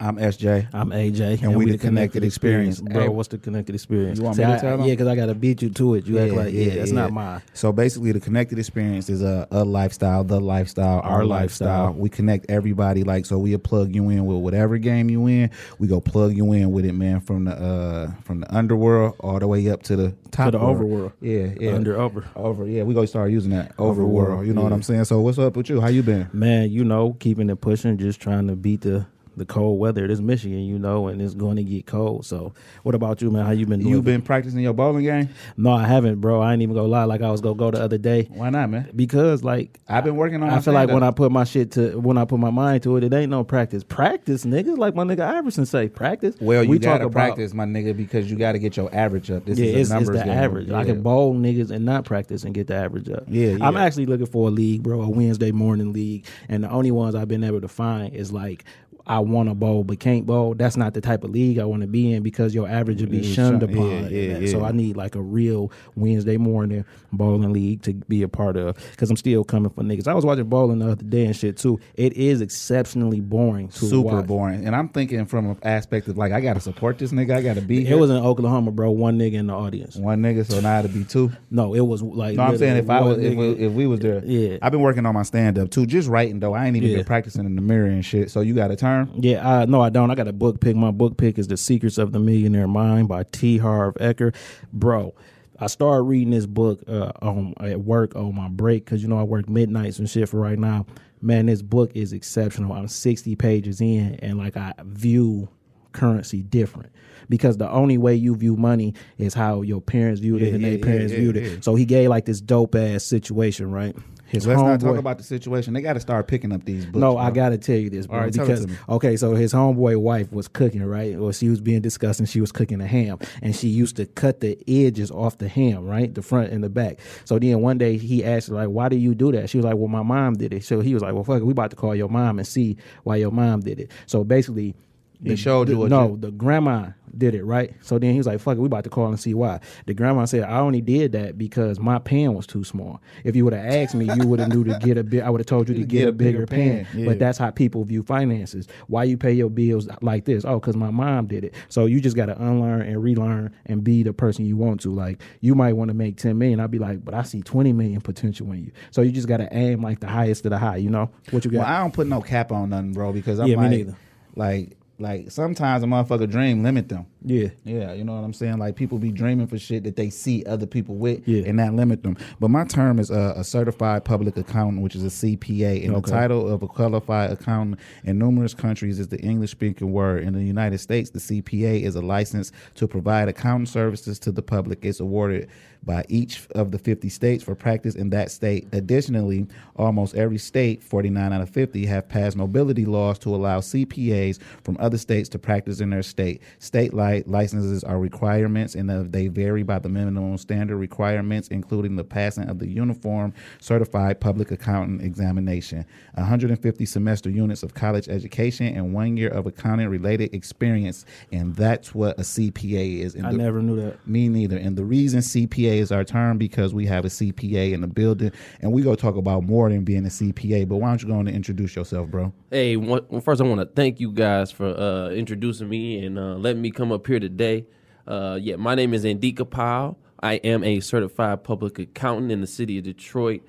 I'm SJ. I'm AJ, And we the Connected Experience. bro. Hey, what's the connected experience? you want See, me to tell 'em? Yeah, because I gotta beat you to it. You act like yeah, it's not mine. So basically, the connected experience is a, a lifestyle, the lifestyle, our, Our lifestyle. lifestyle. We connect everybody. Like so, we'll plug you in with whatever game you in. We go plug you in with it, man. From the uh from the underworld all the way up to the top the world. overworld. Yeah, yeah. Under over. over. Yeah, we gonna start using that overworld. Overworld, You know what. I'm saying? So what's up with you? How you been? Man, you know, keeping it pushing, just trying to beat the the cold weather. It is Michigan, you know, and it's going to get cold. So, what about you, man? How you been doing? You been practicing your bowling game? No, I haven't, bro. I ain't even gonna lie. Like I was gonna go the other day Why not, man? because, like, I've been working on. I feel like when I put my shit to when I put my mind to it, it ain't no practice. Practice, nigga. Like my nigga Iverson say, practice. Well, you we gotta talk about- practice, my nigga, because you gotta get your average up. This yeah, is a it's, it's the game. average. I can bowl niggas and not practice and get the average up. Yeah, I'm actually looking for a league, bro, a Wednesday morning league, and the only ones I've been able to find is like. I want to bowl but can't bowl. That's not the type of league I want to be in because your average would be shunned upon. yeah, in yeah. So. I need like a real Wednesday morning bowling league to be a part of because I'm still coming for niggas. I was watching bowling the other day and shit too. It is exceptionally boring to super watch. boring. And I'm thinking from an aspect of like I gotta support this nigga. I gotta be It here. was in Oklahoma, bro. One nigga in the audience. one nigga, so now it'll be two. No, it was like. No, I'm saying if I was if we, if we was there, Yeah. I've been working on my stand up too, just writing though. I ain't even Yeah. been practicing in the mirror and shit. So you got a term? Yeah, I, no, I don't. I got a book pick. My book pick is The Secrets of the Millionaire Mind by T. Harv Eker. Bro, I started reading this book uh, on at work on my break because you know I work midnights and shit for right now. Man, this book is exceptional. I'm 60 pages in, and like I view currency different because the only way you view money is how your parents viewed it Yeah, and yeah, their parents yeah, viewed it. So he gave like this dope ass situation, right? His Let's not talk about the situation. They got to start picking up these books. no, I gotta tell you this, bro. All right, tell it because to okay, so his homeboy wife was cooking, right? Or she was being disgusting. She was cooking a ham, and she used to cut the edges off the ham, right, the front and the back. So then one day he asked her, like, "Why do you do that?" She was like, "Well, my mom did it." So he was like, "Well, fuck it, we about to call your mom and see why your mom did it." So basically. He showed you what no, the grandma did it right. So then he was like, "Fuck it, we about to call and see why." The grandma said, "I only did that because my pan was too small. If you would have asked me, you would have knew to get a bit. I would have told you to get, a bigger, pan. Yeah. But that's how people view finances. Why you pay your bills like this? Oh, because my mom did it. So you just got to unlearn and relearn and be the person you want to. Like you might want to make ten million. I'd be like, but I see twenty million potential in you. So you just got to aim like the highest of the high. You know what you got? Well, I don't put no cap on nothing, bro, because I'm Yeah, like, like, like sometimes a motherfucker dream limit them. yeah. Yeah, you know what I'm saying. Like people be dreaming for shit that they see other people with, Yeah. and that limit them. But my term is a, a certified public accountant, which is a CPA, and Okay. the title of a qualified accountant in numerous countries is the English speaking word. In the United States, the CPA is a license to provide accounting services to the public. It's awarded by each of the 50 states for practice in that state. Additionally, almost every state, 49 out of 50, have passed mobility laws to allow CPAs from other states to practice in their state. State li- licenses are requirements and uh, they vary by the minimum standard requirements, including the passing of the Uniform Certified Public Accountant Examination, 150 semester units of college education, and one year of accounting related experience. And that's what a CPA is. And I the- never knew that. me neither. And the reason CPA is our term because we have a CPA in the building, and we go talk about more than being a CPA. But why don't you go and introduce yourself, bro? Hey, well, first I want to thank you guys for uh, introducing me and uh, letting me come up here today. Uh, yeah, my name is Andika Powell. I am a certified public accountant in the city of Detroit,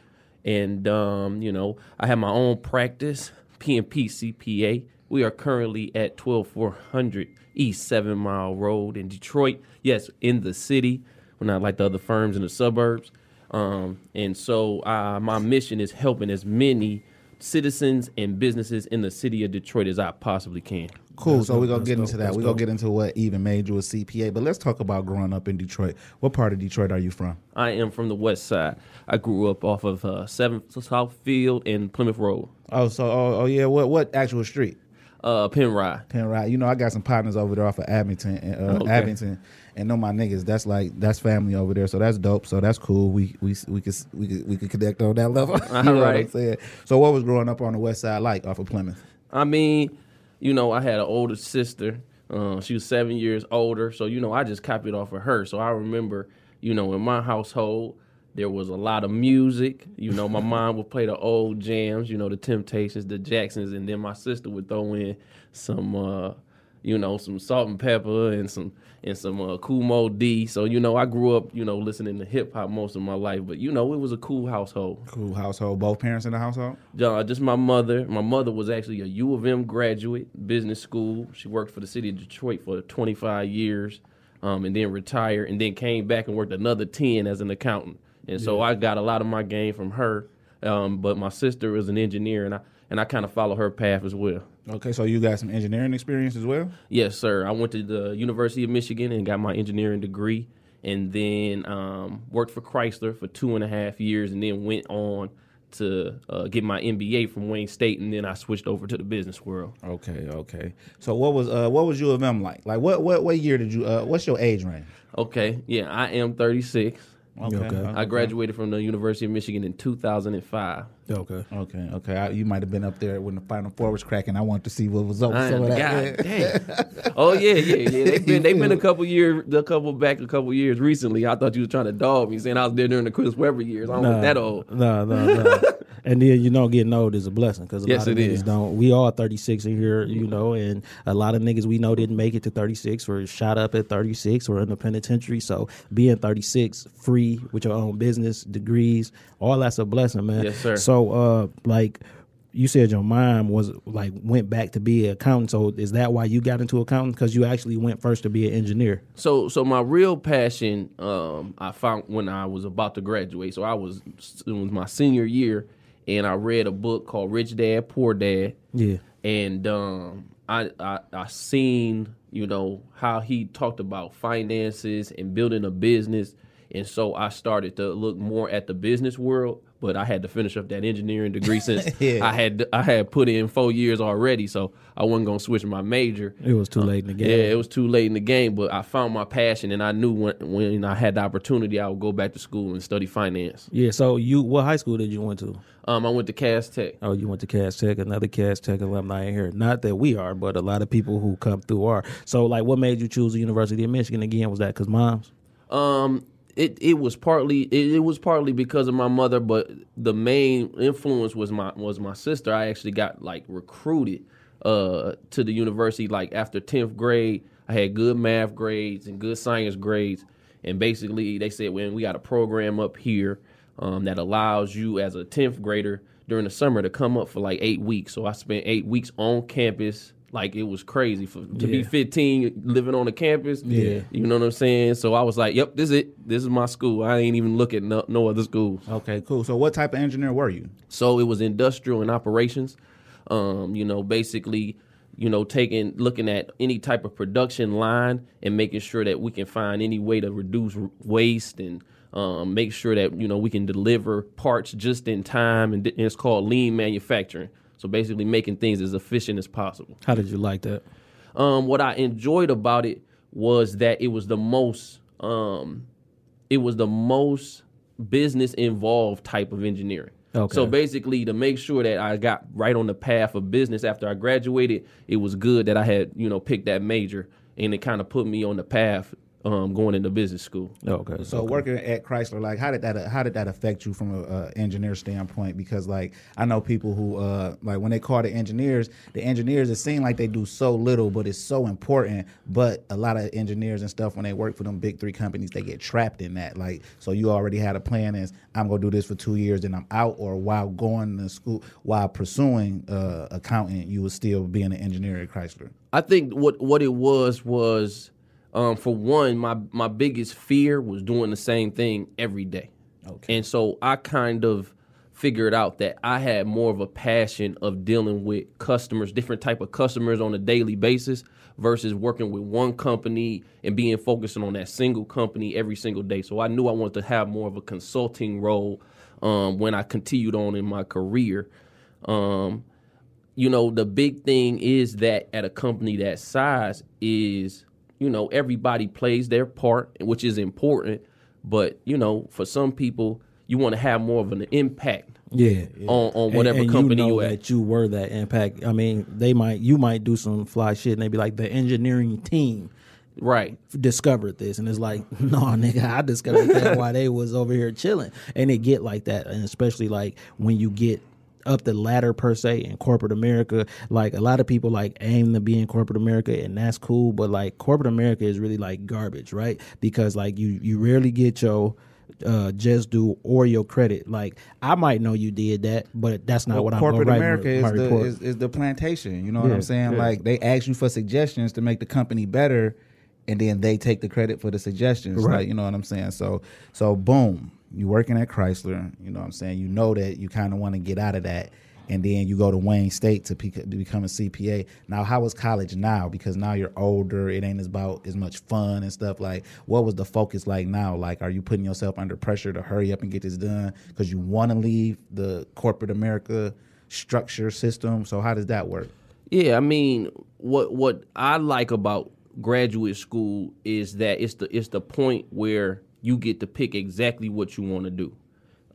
and um, you know I have my own practice, PNP CPA. We are currently at 12400 East Seven Mile Road in Detroit. Yes, in the city. We're not like the other firms in the suburbs. Um, and so uh, my mission is helping as many citizens and businesses in the city of Detroit as I possibly can. Cool. so we're gonna get dope, into that. We're gonna get into what even made you a CPA. But let's talk about growing up in Detroit. What part of Detroit are you from? I am from the west side. I grew up off of uh, 7th Southfield and Plymouth Road, Oh, so oh, oh yeah. What what actual street? uh, Penrod. Penrod. You know, I got some partners over there off of Abington uh, Okay. Abington, and know my niggas. That's like that's family over there. So that's dope. So that's cool. We we we could we could, we could connect on that level. you know what I'm saying? So what was growing up on the west side like off of Plymouth? I mean, you know, I had an older sister Uh, she was seven years older, so you know I just copied off of her. So I remember, you know, in my household there was a lot of music. You know, my mom would play the old jams, you know, the Temptations, the Jacksons, and then my sister would throw in some, uh, you know, some Salt-N-Pepa and some and some uh, Moe Dee. So you know, I grew up, you know, listening to hip hop most of my life, but you know, it was a cool household. Cool household. Both parents in the household. Uh, just my mother. My mother was actually a U of M graduate, business school. She worked for the city of Detroit for 25 years, um, and then retired, and then came back and worked another 10 as an accountant. And so I got a lot of my game from her. Um, but my sister is an engineer, and I and I kind of follow her path as well. Okay, so you got some engineering experience as well. Yes, sir. I went to the University of Michigan and got my engineering degree, and then um, worked for Chrysler for two and a half years, and then went on to uh, get my MBA from Wayne State, and then I switched over to the business world. Okay, okay. So what was uh what was U of M like? Like what what what year did you uh what's your age range? Okay, yeah, I am 36. Okay. Okay. I graduated from the University of Michigan in 2005. Okay. Okay, okay. I, you might have been up there when the Final Four was cracking. I wanted to see what was up. with I some am, of God that. damn. Oh yeah, yeah, yeah. They've been they've been a couple years, a couple back, a couple years recently. I thought you was trying to dog me, saying I was there during the Chris Webber years. I don't look that old. No, no, no. And then you know, getting old is a blessing because a Yes, lot of niggas is. don't. We all 36 in here, you know, and a lot of niggas we know didn't make it to 36 or shot up at 36 or in the penitentiary. So being 36, free with your own business, degrees, all that's a blessing, man. Yes, sir. So, uh, like. You said your mom was like went back to be an accountant. So is that why you got into accounting? Because you actually went first to be an engineer. So so my real passion, um, I found when I was about to graduate. So I was it was my senior year, and I read a book called Rich Dad Poor Dad. Yeah. and um, I, I I seen you know how he talked about finances and building a business, and so I started to look more at the business world. But I had to finish up that engineering degree since Yeah. I had I had put in four years already, so I wasn't gonna switch my major. It was too late in the game. Yeah, it was too late in the game, but I found my passion, and I knew when when I had the opportunity, I would go back to school and study finance. Yeah. So you, what high school did you went to? Um, I went to Cass Tech. Oh, you went to Cass Tech, another Cass Tech alumni in here. Not that we are, but a lot of people who come through are. So, like, what made you choose the University of Michigan again? Was that because mom's? Um, it it was partly it, it was partly because of my mother, but the main influence was my was my sister. I actually got like recruited uh to the university like after tenth grade. I had good math grades and good science grades, and basically they said, "When we got a program up here um, that allows you as a tenth grader during the summer to come up for like eight weeks." So I spent eight weeks on campus. Like it was crazy for to be 15 living on the campus. Yeah. You know what I'm saying? So I was like, yep, this is it. This is my school. I ain't even look at no, no other schools. Okay, cool. So what type of engineer were you? So it was industrial and operations. Um, you know, basically, you know, taking looking at any type of production line and making sure that we can find any way to reduce r- waste and um, make sure that you know we can deliver parts just in time. And, and it's called lean manufacturing. So basically, making things as efficient as possible. How did you like that? Um, what I enjoyed about it was that it was the most um, it was the most business involved type of engineering. Okay. So basically, to make sure that I got right on the path of business after I graduated, it was good that I had you know picked that major, and it kind of put me on the path um, going into business school. Okay. So working at Chrysler, like how did that how did that affect you from a uh, engineer standpoint? Because like I know people who uh, like when they call the engineers, the engineers it seems like they do so little, but it's so important. But a lot of engineers and stuff when they work for them big three companies, they get trapped in that. Like so, you already had a plan as I'm gonna do this for two years, and I'm out, or while going to school, while pursuing uh, accounting, you was still being an engineer at Chrysler. I think what what it was was um, for one, my my biggest fear was doing the same thing every day. Okay. And so I kind of figured out that I had more of a passion of dealing with customers, different type of customers on a daily basis versus working with one company and being focused on that single company every single day. So I knew I wanted to have more of a consulting role um, when I continued on in my career. Um, you know, the big thing is that at a company that size is, you know, everybody plays their part, which is important. But, you know, for some people, you want to have more of an impact. Yeah, On- on whatever and, and company you, know you at. that you were that impact. I mean, they might you might do some fly shit, and they be like the engineering team Right. discovered this, and it's like, no, nigga, I discovered that while they was over here chilling, and it get like that, and especially like when you get up the ladder per se in corporate America, like a lot of people like aim to be in corporate America, and that's cool, but like corporate America is really like garbage, right? Because like you you rarely get your uh just do or your credit like i might know you did that but that's not what i'm corporate America is the is, is the plantation. You know what I'm saying? yeah. Like they ask you for suggestions to make the company better, and then they take the credit for the suggestions. Right. Like you know what I'm saying? So so boom, you working at Chrysler. You know what I'm saying? You know that you kind of want to get out of that. And then you go to Wayne State to, pe- become a CPA. Now, how is college now? Because now you're older. It ain't as about as much fun and stuff. Like, what was the focus like now? Like, are you putting yourself under pressure to hurry up and get this done because you want to leave the corporate America structure system? So, how does that work? Yeah, I mean, what what I like about graduate school is that it's the it's the point where you get to pick exactly what you want to do.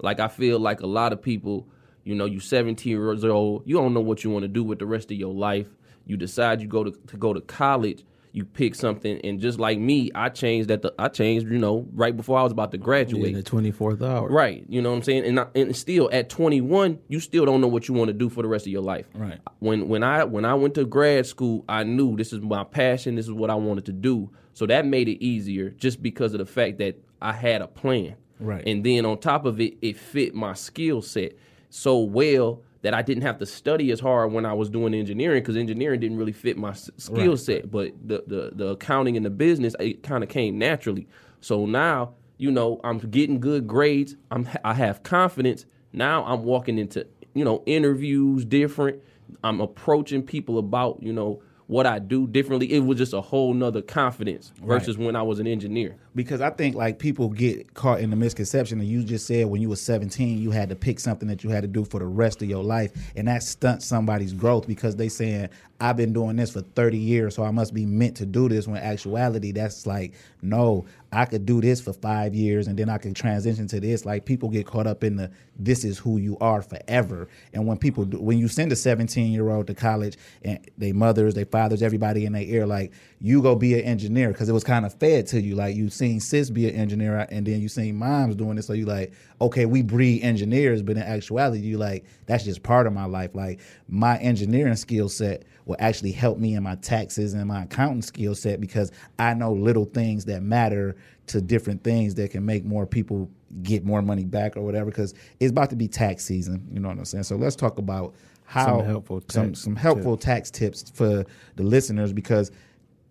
Like I feel like a lot of people, you know, you 17 years old, you don't know what you want to do with the rest of your life. You decide you go to, to go to college, you pick something, and just like me, I changed at the I changed, you know, right before I was about to graduate. in the 24th hour Right. You know what I'm saying? And I, and still at 21, you still don't know what you want to do for the rest of your life. Right. When when I when I went to grad school, I knew this is my passion, this is what I wanted to do. So that made it easier just because of the fact that I had a plan. Right. And then on top of it, it fit my skill set so well that I didn't have to study as hard when I was doing engineering because engineering didn't really fit my skill Right. set. But the, the the accounting and the business it kind of came naturally. So now you know I'm getting good grades. I'm I have confidence. Now I'm walking into you know interviews different. I'm approaching people about you know what I do differently. It was just a whole nother confidence versus when I was an engineer. Because I think like people get caught in the misconception that you just said when you were 17 you had to pick something that you had to do for the rest of your life and that stunts somebody's growth because they saying I've been doing this for 30 years so I must be meant to do this when actuality that's like no I could do this for 5 years and then I could transition to this. Like people get caught up in the this is who you are forever and when people do, when you send a 17 year old to college and they mothers they fathers everybody in their ear like you go be an engineer because it was kind of fed to you like you seen sis be an engineer and then you seen moms doing it so you like okay we breed engineers but in actuality you like that's just part of my life. Like my engineering skill set will actually help me in my taxes and my accounting skill set because i know little things that matter to different things that can make more people get more money back or whatever because it's about to be tax season you know what i'm saying? So let's talk about how Some helpful tax some helpful tax tips for the listeners because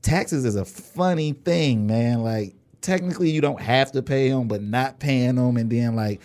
taxes is a funny thing, man. Like technically you don't have to pay them, but not paying them, and then like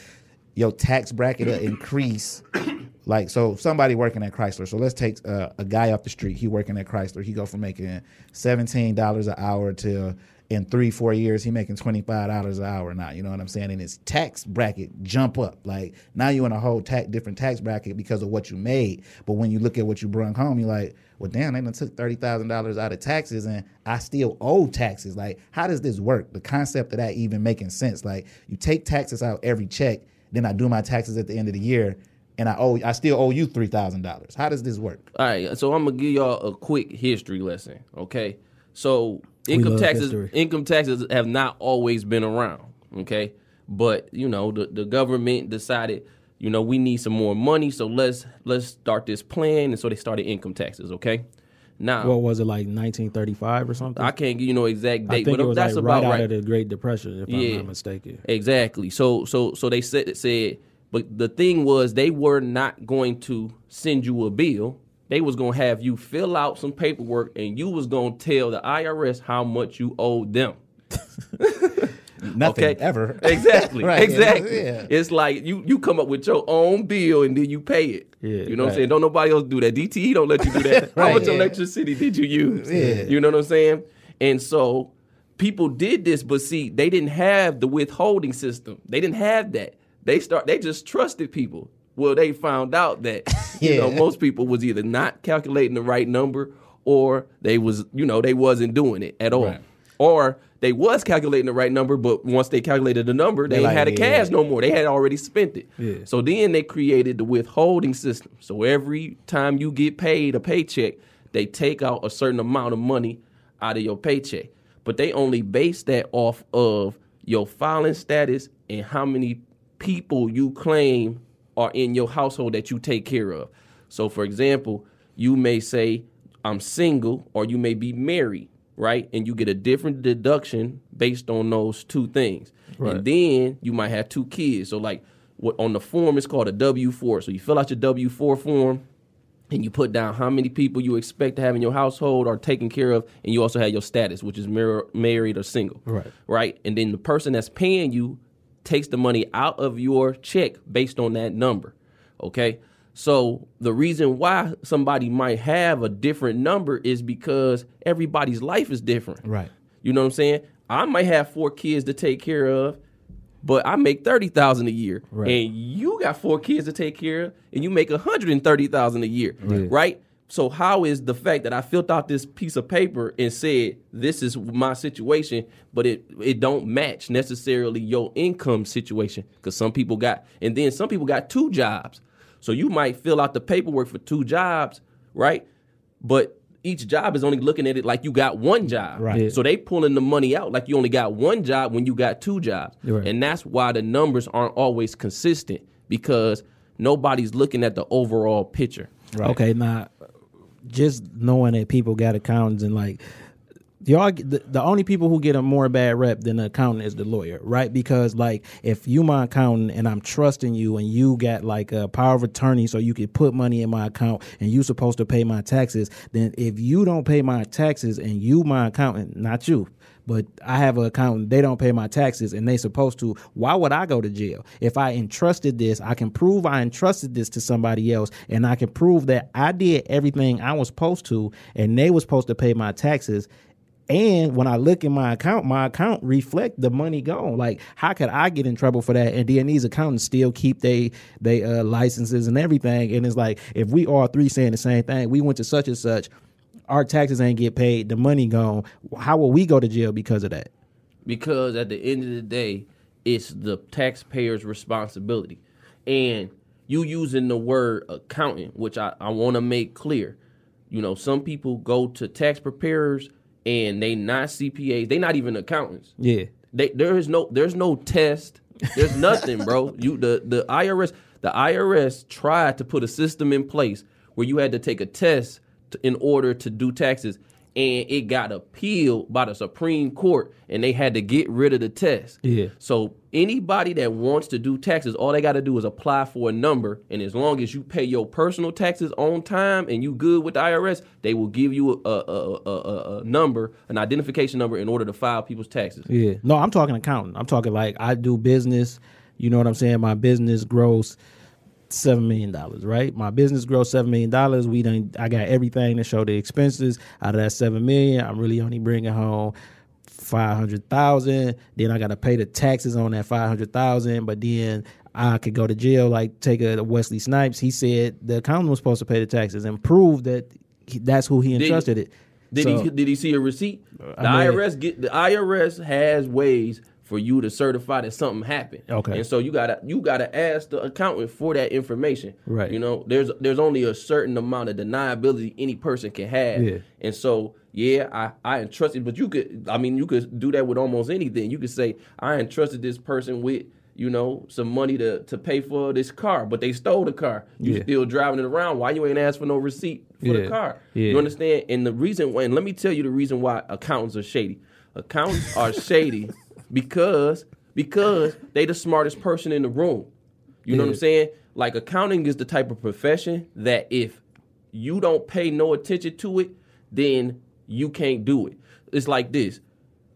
your tax bracket will increase. Like so, somebody working at Chrysler. So let's take uh, a guy off the street. He working at Chrysler. He go from making seventeen dollars an hour to in three four years he making twenty five dollars an hour now. You know what I'm saying? And his tax bracket jump up. Like now you in a whole tax different tax bracket because of what you made. But when you look at what you brought home, you're like, well, damn, they done took thirty thousand dollars out of taxes, and I still owe taxes. Like, how does this work? The concept of that even making sense? Like, you take taxes out every check, then I do my taxes at the end of the year, and I owe, I still owe you three thousand dollars. How does this work? All right, so I'm gonna give y'all a quick history lesson. Okay, so income taxes, history. income taxes have not always been around. Okay, but you know the the government decided, you know, we need some more money, so let's let's start this plan, and so they started income taxes. Okay, now what was it like 1935 or something I can't give you no exact date, but that's like about right, right. out of the Great Depression, if Yeah. I'm not mistaken. Exactly. So so so they said said, but the thing was they were not going to send you a bill. They was gonna have you fill out some paperwork, and you was gonna tell the IRS how much you owed them. Nothing Okay, ever. Exactly. Right. Exactly. Yeah. It's like you you come up with your own bill and then you pay it. Yeah, you know what. I'm saying? Don't nobody else do that. DTE don't let you do that. How much yeah. electricity did you use? Yeah. You know what I'm saying? And so people did this, but see, they didn't have the withholding system. They didn't have that. They start they just trusted people. Well, they found out that you know most people was either not calculating the right number or they was you know they wasn't doing it at all. Right. or they was calculating the right number, but once they calculated the number, they They like, had the yeah. cash no more. They had already spent it. Yeah. So then they created the withholding system. So every time you get paid a paycheck, they take out a certain amount of money out of your paycheck. But they only base that off of your filing status and how many people you claim are in your household that you take care of. So for example, you may say I'm single or you may be married, right? And you get a different deduction based on those two things. And then you might have two kids. So like what on the form it's called a W4. So you fill out your W4 form and you put down how many people you expect to have in your household or taken care of, and you also have your status, which is mar- married or single. Right. Right. And then the person that's paying you takes the money out of your check based on that number. Okay. So the reason why somebody might have a different number is because everybody's life is different. Right. You know what I'm saying? I might have four kids to take care of, but I make thirty thousand a year, Right. and you got four kids to take care of, and you make hundred and thirty thousand a year, right. So how is the fact that I filled out this piece of paper and said this is my situation, but it it don't match necessarily your income situation? Because some people got, and then some people got two jobs, so you might fill out the paperwork for two jobs, right? But each job is only looking at it like you got one job. Right. Yeah. So they pulling the money out like you only got one job when you got two jobs. Right. And that's why the numbers aren't always consistent because nobody's looking at the overall picture. Right. Okay, now just knowing that people got accountants and like y'all the, the only people who get a more bad rep than the accountant is the lawyer right? Because like if you my accountant and i'm trusting you and you got like a power of attorney so you can put money in my account and you supposed to pay my taxes then if you don't pay my taxes and you my accountant not you but I have an accountant, they don't pay my taxes and they supposed to. Why would I go to jail? If I entrusted this, I can prove I entrusted this to somebody else and I can prove that I did everything I was supposed to and they was supposed to pay my taxes. And when I look in my account, my account reflect the money gone. Like, how could I get in trouble for that? And then these accountants still keep they they uh, licenses and everything. And it's like, if we all three saying the same thing, we went to such and such, our taxes ain't get paid, the money gone. How will we go to jail because of that? because at the end of the day, it's the taxpayer's responsibility. And you using the word accountant, which I, I want to make clear. You know, some people go to tax preparers and they not CPAs, they not even accountants. Yeah. They, there is no there's no test. There's nothing, bro. You the the IRS the IRS tried to put a system in place where you had to take a test to, in order to do taxes, and it got appealed by the Supreme Court, and they had to get rid of the test. Yeah. So anybody that wants to do taxes, all they got to do is apply for a number, and as long as you pay your personal taxes on time and you good with the IRS, they will give you a a, a, a, a number, an identification number, in order to file people's taxes. Yeah. No, I'm talking accountant. I'm talking like I do business. You know what I'm saying? My business grows seven million dollars, right? My business grows seven million dollars. We done I got everything to show the expenses. Out of that seven million, I'm really only bringing home five hundred thousand. Then I got to pay the taxes on that five hundred thousand. But then I could go to jail. Like take a Wesley Snipes. He said the accountant was supposed to pay the taxes and prove that he, that's who he entrusted it. Did So- he did he see a receipt? Uh, the I mean- IRS get the IRS has ways for you to certify that something happened. Okay. And so you gotta you gotta ask the accountant for that information. Right. You know, there's there's only a certain amount of deniability any person can have. Yeah. And so yeah, I, I entrusted, but you could I mean you could do that with almost anything. You could say, I entrusted this person with you know, some money to, to pay for this car, but they stole the car. You Yeah. still driving it around. Why you ain't ask for no receipt for Yeah. the car? Yeah. You understand? And the reason why, and let me tell you the reason why accountants are shady. Accountants are shady because because they the smartest person in the room. You know what I'm saying? Like accounting is the type of profession that if you don't pay no attention to it, then you can't do it. It's like this.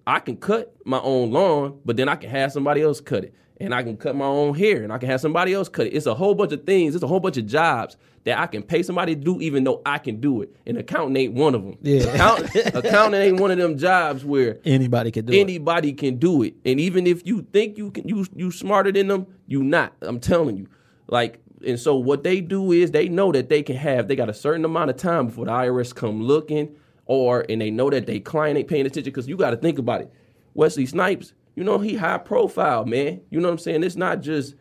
I can cut my own lawn, but then I can have somebody else cut it. And I can cut my own hair and I can have somebody else cut it. It's a whole bunch of things. It's a whole bunch of jobs that I can pay somebody to do even though I can do it. And accounting ain't one of them. Yeah. Account, accountant ain't one of them jobs where Anybody can do it. anybody can do it. And even if you think you can you you smarter than them, you not. I'm telling you. Like and so what they do is they know that they can have they got a certain amount of time before the IRS come looking or and they know that they client ain't paying attention because you got to think about it. Wesley Snipes, you know he high profile man. You know what I'm saying? It's not just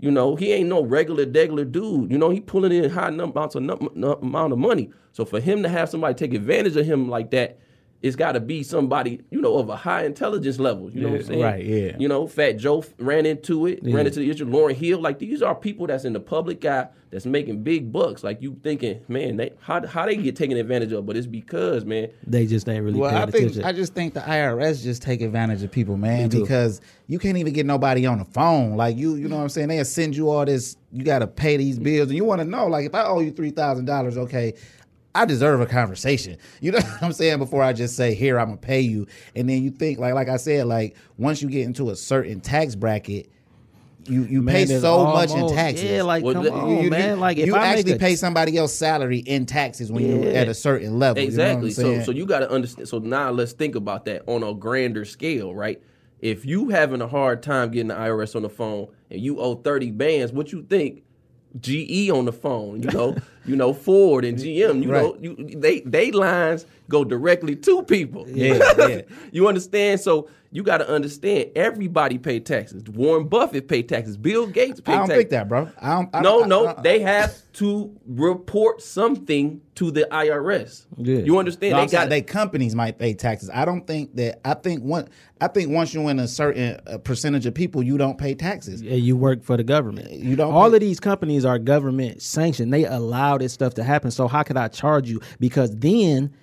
you know he ain't no regular degular dude. You know he pulling in high amounts of num- num- amount of money. So for him to have somebody take advantage of him like that. It's got to be somebody, you know, of a high intelligence level. You know what I'm saying? right, yeah. You know, Fat Joe ran into it, ran into the issue. Lauryn Hill, like these are people that's in the public eye that's making big bucks. Like you thinking, man, they how how they get taken advantage of, but it's because, man, They just ain't really Well, paying I think attention. I just think the IRS just take advantage of people, man, because you can't even get nobody on the phone. Like you, you know what I'm saying? They'll send you all this. You got to pay these bills, and you want to know, like, if I owe you three thousand dollars, okay. I deserve a conversation. You know what I'm saying? Before I just say, here, I'm gonna pay you. And then you think, like, like I said, like once you get into a certain tax bracket, you you Man, pay there's so much in taxes. Yeah, like Well, come you- on, you, you- man. Like if you I actually make a, pay somebody else's salary in taxes when you're at a certain level. Exactly. You know what I'm so so you got to understand. So now let's think about that on a grander scale, right? If you having a hard time getting the IRS on the phone and you owe thirty bands, what you think? GE on the phone, you know, you know Ford and GM, you know, you they they lines go directly to people. Yeah, yeah. you understand? So you got to understand everybody pay taxes. Warren Buffett pay taxes. Bill Gates pay I don't taxes. think that, bro. I don't. I No, don't- I- no, I- they have to report something to the IRS. Yeah. You understand? No, they got they companies might pay taxes. I don't think that. I think one. I think once you're in a certain uh, percentage of people, you don't pay taxes. Yeah, you work for the government. You don't All pay- of these companies are government sanctioned. They allow this stuff to happen. So how could I charge you? Because then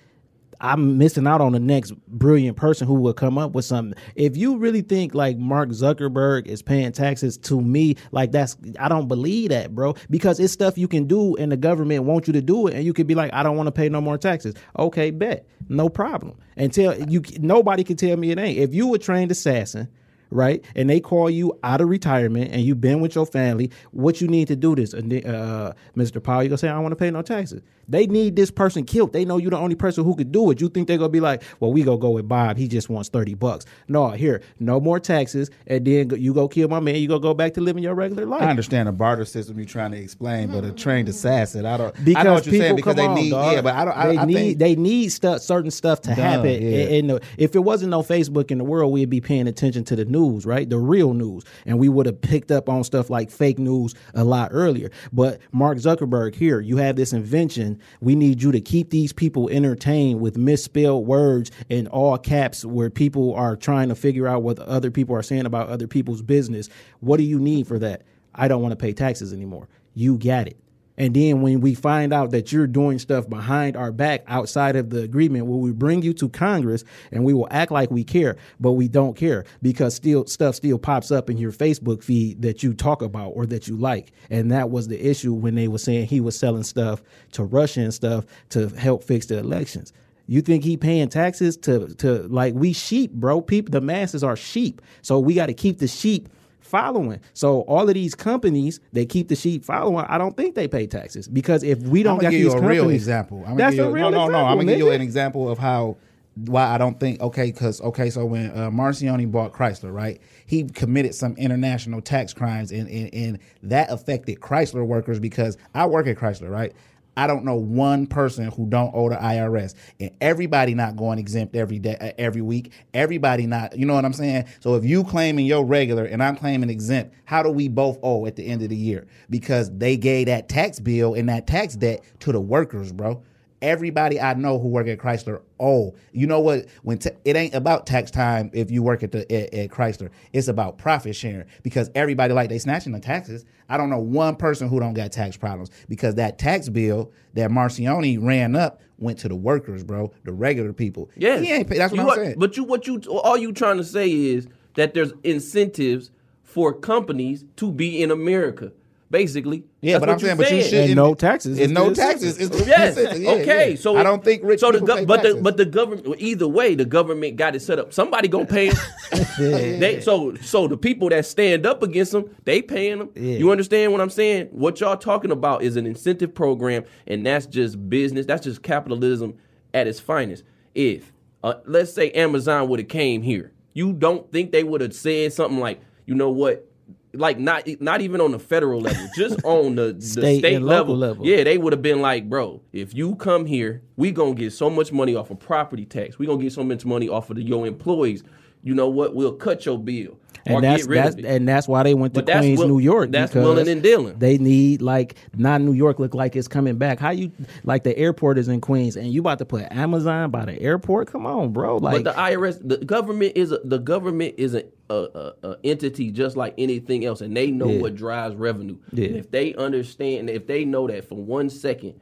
I'm missing out on the next brilliant person who will come up with something. If you really think like Mark Zuckerberg is paying taxes to me, like that's I don't believe that, bro. Because it's stuff you can do and the government wants you to do it, and you could be like, I don't want to pay no more taxes. Okay, bet, no problem. Until you, nobody can tell me it ain't. If you a trained assassin right? And they call you out of retirement and you've been with your family. What you need to do this, uh, Mr. Powell, you're gonna say I don't want to pay no taxes. They need this person killed. They know you're the only person who could do it. You think they're gonna be like, well, we gonna go with Bob. He just wants thirty bucks. No, here, no more taxes, and then you go kill my man. You gonna go back to living your regular life. I understand the barter system you're trying to explain, but a trained assassin, I don't. Because I know what you're people saying because they on, need. dog. Yeah, but I don't. I, they I need think, they need stuff, certain stuff to happen. yeah. And- and the- if it wasn't no Facebook in the world, we'd be paying attention to the news, right? The real news, and we would have picked up on stuff like fake news a lot earlier. But Mark Zuckerberg, here you have this invention. We need you to keep these people entertained with misspelled words in all caps, where people are trying to figure out what other people are saying about other people's business. What do you need for that? I don't want to pay taxes anymore. You got it. And then when we find out that you're doing stuff behind our back outside of the agreement, we bring you to Congress and we will act like we care, but we don't care because still stuff still pops up in your Facebook feed that you talk about or that you like. And that was the issue when they were saying he was selling stuff to Russia and stuff to help fix the elections. You think he paying taxes to to like we sheep, bro? People the masses are sheep. So we got to keep the sheep following. So all of these companies that keep the sheep following, I don't think they pay taxes because if we don't give you a real example. I'm that's a you, real no, no, no. I'm gonna give you an example of how why I don't think okay, because okay, so when uh, Marchionne bought Chrysler, right, he committed some international tax crimes, and, and and that affected Chrysler workers because I work at Chrysler, right. I don't know one person who don't owe the IRS, and everybody not going exempt every day, uh, every week. Everybody not, you know what I'm saying? So if you claiming your regular and I'm claiming exempt, how do we both owe at the end of the year? Because they gave that tax bill and that tax debt to the workers, bro. Everybody I know who work at Chrysler, oh, you know what? When t- it ain't about tax time if you work at the at, at Chrysler, it's about profit sharing because everybody like they snatching the taxes. I don't know one person who don't got tax problems because that tax bill that Marchionne ran up went to the workers, bro, the regular people. yeah he ain't pay. That's what You I'm are- saying. But you, what you, all you trying to say is that there's incentives for companies to be in America, basically. yeah, That's but what I'm you're saying, but you saying. should And no taxes and no taxes. incentive. Is Yes. Yeah, okay. yeah. So I don't think rich So the people gov- pay but the but the government either way the government got it set up. Somebody gonna pay them. they so so the people that stand up against them they paying them. You understand what I'm saying? What y'all talking about is an incentive program, and that's just business. That's just capitalism at its finest. If uh, let's say Amazon would have came here, you don't think they would have said something like, you know what? Like not not even on the federal level, just on the, the State state, level. level. Yeah, they would have been like, bro, if you come here, we gonna get so much money off of property tax. We gonna get so much money off of the, your employees. You know what? We'll cut your bill and that's that's and that's why they went to But Queens, will- New York. that's willing and dealing. They need like not New York look like it's coming back. How you like the airport is in Queens and you about to put Amazon by the airport? Come on, bro. Like but the IRS, the government is a, the government is a, a, a, a entity just like anything else, and they know Yeah. what drives revenue. Yeah. And if they understand, if they know that for one second,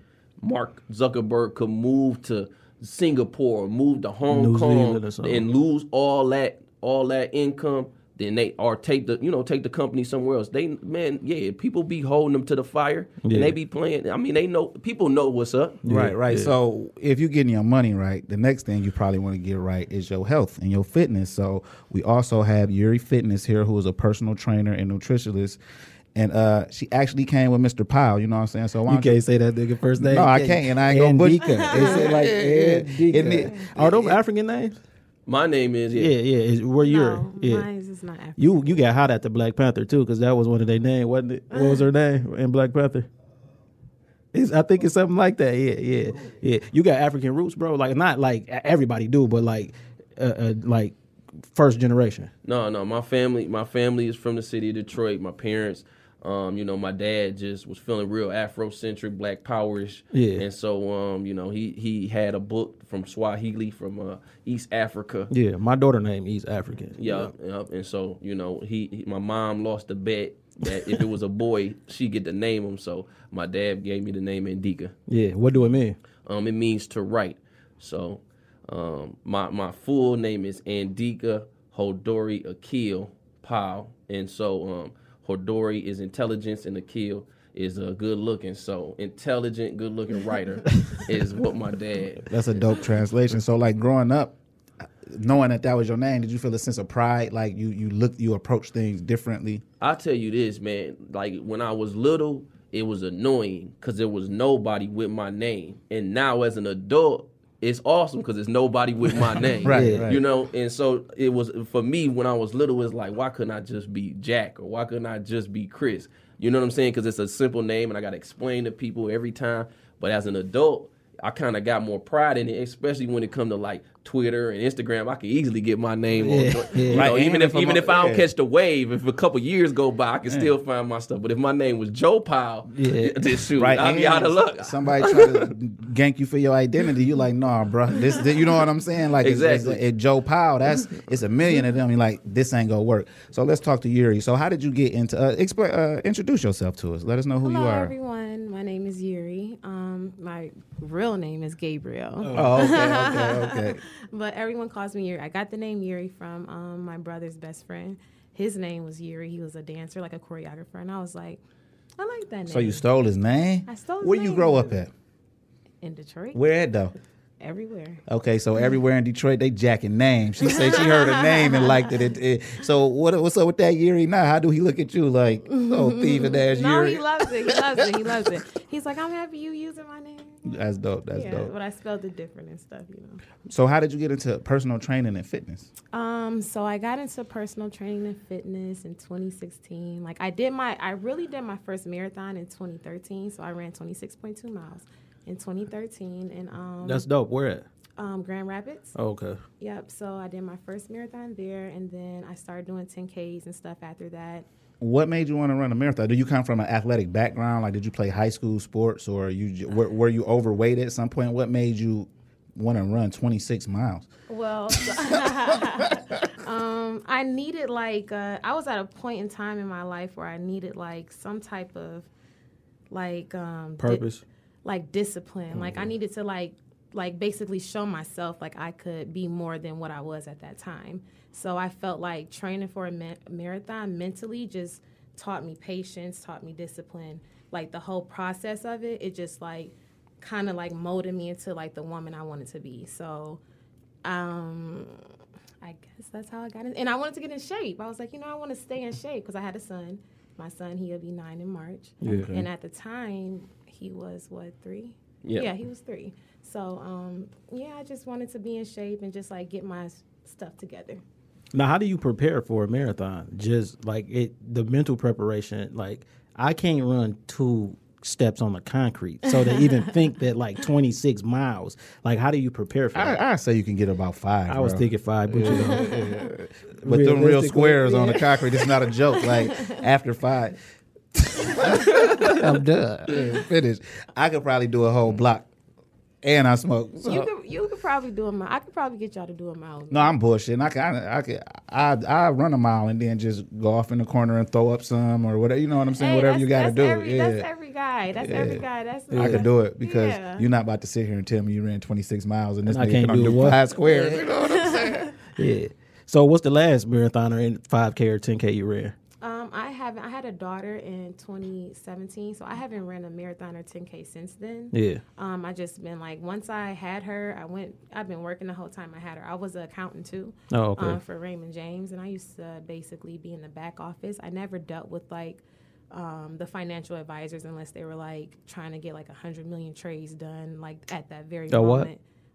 Mark Zuckerberg could move to Singapore, or move to Hong New Kong, Zealand or something. and lose all that all that income. Then they or take the you know take the company somewhere else. They man yeah people be holding them to the fire Yeah. and they be playing. I mean they know people know what's up. Right, right. yeah. So if you're getting your money right, the next thing you probably want to get right is your health and your fitness. So we also have Yurie Fitness here, who is a personal trainer and nutritionist. And uh, she actually came with Mr. Powell, you know what I'm saying? So why you don't you, can't say that nigga first name. No, I can't, and I ain't gonna butcher- Andika. Is it like Andika? Isn't Are those African names? My name is Yeah, yeah. Is, where you're? No, yeah. mine is not African. You you got hot at the Black Panther too, because that was one of their names, wasn't it? What was her name in Black Panther? It's, I think it's something like that. Yeah, yeah, yeah. You got African roots, bro. Like not like everybody do, but like uh, uh, like first generation. No, no. My family, my family is from the city of Detroit. My parents, um, you know, my dad just was feeling real Afrocentric, Black Powerish. Yeah. And so, um, you know, he he had a book from Swahili from uh, East Africa. Yeah, my daughter name East African. Yeah, yep. And so, you know, he, he my mom lost the bet that if it was a boy, she get to name him. So my dad gave me the name Andika. yeah. What do it mean? Um, it means to write. So, um, my my full name is Andika Hodori Akil Powell, and so um, Hodori is intelligence, and Akil is uh, good looking. So, intelligent, good looking writer is what my dad. That's a dope translation. So like growing up, knowing that that was your name, did you feel a sense of pride? Like you you look you approach things differently? I tell you this, man. Like when I was little, it was annoying because there was nobody with my name, and now as an adult, it's awesome because it's nobody with my name. Right, Yeah. right. You know, and so it was for me when I was little. It's like, why couldn't I just be Jack or why couldn't I just be Chris? You know what I'm saying? Because it's a simple name, and I got to explain to people every time. But as an adult, I kind of got more pride in it, especially when it come to like Twitter and Instagram. I can easily get my name on. Yeah, You yeah. know, Right, even if if I'm even a- if I don't yeah. catch the wave, if a couple years go by, I can still find my stuff. But if my name was Joe Powell, Yeah. this shoot, Right, I'd be out of luck. Somebody try to gank you for your identity. You're like, nah, bro. This, this- you know what I'm saying? Like, it's- it's- Exactly. it- Joe Powell. That's it's a million of them. You're like, this ain't gonna work. So let's talk to Yurie. So how did you get into? Uh, explain. Uh, introduce yourself to us. Let us know who Hello, you are. Hi everyone. My name is Yurie. Um, my real name is Gabriel, Oh, okay, okay, okay. But everyone calls me Yurie. I got the name Yuri from um, my brother's best friend. His name was Yuri. He was a dancer, like a choreographer, and I was like, I like that name. So you stole his name? I stole his Where you grow up at? in Detroit, Where at though? everywhere. Okay, so everywhere in Detroit they jacking names. She said she heard a name and liked it. It- it- So what? What's up with that Yuri now? How do he look at you like, oh thieving ass No, Yuri? he loves it. He loves it. He loves it. He's like, I'm happy you using my name. That's dope. That's yeah, dope. but I spelled it different and stuff, you know. So how did you get into personal training and fitness? Um, so I got into personal training and fitness in 2016. Like I did my, I really did my first marathon in 2013. So I ran 26.2 miles in 2013 and um, That's dope. Where at? um, Grand Rapids. Oh, okay. Yep. So I did my first marathon there, and then I started doing 10ks and stuff after that. What made you want to run a marathon? Do you come from an athletic background? Like, did you play high school sports, or you were, were you overweight at some point? What made you want to run 26 miles? Well, um, I needed like uh, I was at a point in time in my life where I needed like some type of like um, di- Purpose. like discipline. Like I needed to like like basically show myself like I could be more than what I was at that time. So I felt like training for a ma- marathon mentally just taught me patience, taught me discipline. Like the whole process of it, it just like kind of like molded me into like the woman I wanted to be. So um I guess that's how I got in. And I wanted to get in shape. I was like, you know, I want to stay in shape because I had a son. My son, he'll be nine in March. Yeah. And at the time, he was what three? Yeah. Yeah, he was three. So um, yeah, I just wanted to be in shape and just like get my stuff together. Now, how do you prepare for a marathon? Just like it, the mental preparation. Like I can't run two steps on the concrete, so to even think that like 26 miles. Like, how do you prepare for that? I, I say you can get about five. I was thinking five, but you know, but them real realistically, squares on the concrete. It's not a joke. Like after five, I'm done. Finished. I could probably do a whole block, and I smoke. So- You could you could probably do a mile. I could probably get y'all to do a mile. no, I'm bullshitting. I can, I can, I, I run a mile and then just go off in the corner and throw up some or whatever. You know what I'm saying? Hey, whatever you got to do. Every, yeah. That's every guy. That's every guy. That's I could do it because Yeah. you're not about to sit here and tell me you ran 26 miles and this And I nigga can't do do what? five squares. You know what I'm saying? yeah. So, what's the last marathon or 5K or 10K you ran? Um, I haven't. I had a daughter in 2017, so I haven't ran a marathon or 10k since then. Yeah. Um, I just been like, once I had her, I went. I've been working the whole time I had her. I was an accountant too. Oh, okay. Um, for Raymond James, and I used to basically be in the back office. I never dealt with like. Um, the financial advisors, unless they were like trying to get like a hundred million trades done, like at that very A what?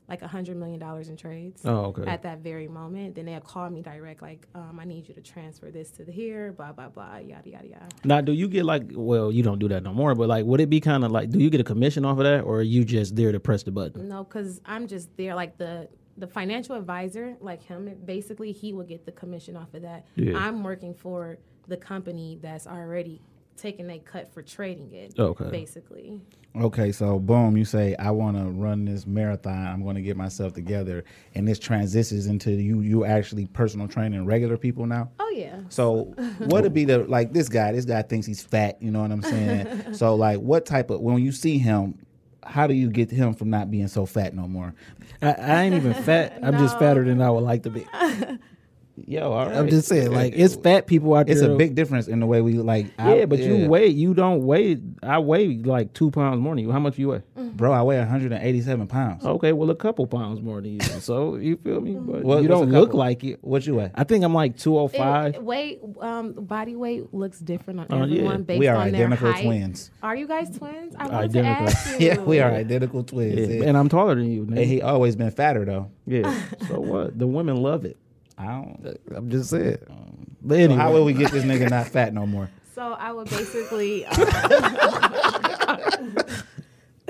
Like a hundred million dollars in trades Oh, okay. at that very moment. Then they'll call me direct, like, um, I need you to transfer this to the here, blah blah blah, yada yada yada. Now, do you get like, well, you don't do that no more, but like, would it be kind of like, do you get a commission off of that, or are you just there to press the button? No, because I'm just there, like the the financial advisor, like him, basically he will get the commission off of that. Yeah. I'm working for the company that's already taking a cut for trading it. Okay. Basically. Okay, so boom, you say I want to run this marathon. I'm going to get myself together, and this transitions into you. You actually personal training regular people now. Oh yeah. So what would be the like this guy? This guy thinks he's fat. You know what I'm saying? so like, what type of when you see him? How do you get him from not being so fat no more? I, I ain't even fat. I'm just fatter than I would like to be. Yo, all right. I'm just saying, like, it's fat people out there. it's there. a big difference in the way we like. Yeah, I- but you weigh. You don't weigh. I weigh like two pounds more than you. How much you weigh? bro. I weigh 187 pounds. Okay, well, a couple pounds more than you. So you feel me? But What- you don't look like it. What you weigh? I think I'm like two oh It- weight, um, body weight looks different on Oh, yeah. everyone based We are on their identical height. twins. Are you guys twins? I wanted Identical. to ask you. Yeah, we are identical twins. Yeah, Yeah. and I'm taller than you. And he always been fatter though. Yeah. So what? The women love it. I don't. I'm just saying. But So anyway, how will we get this nigga not fat no more? So I would basically. Um,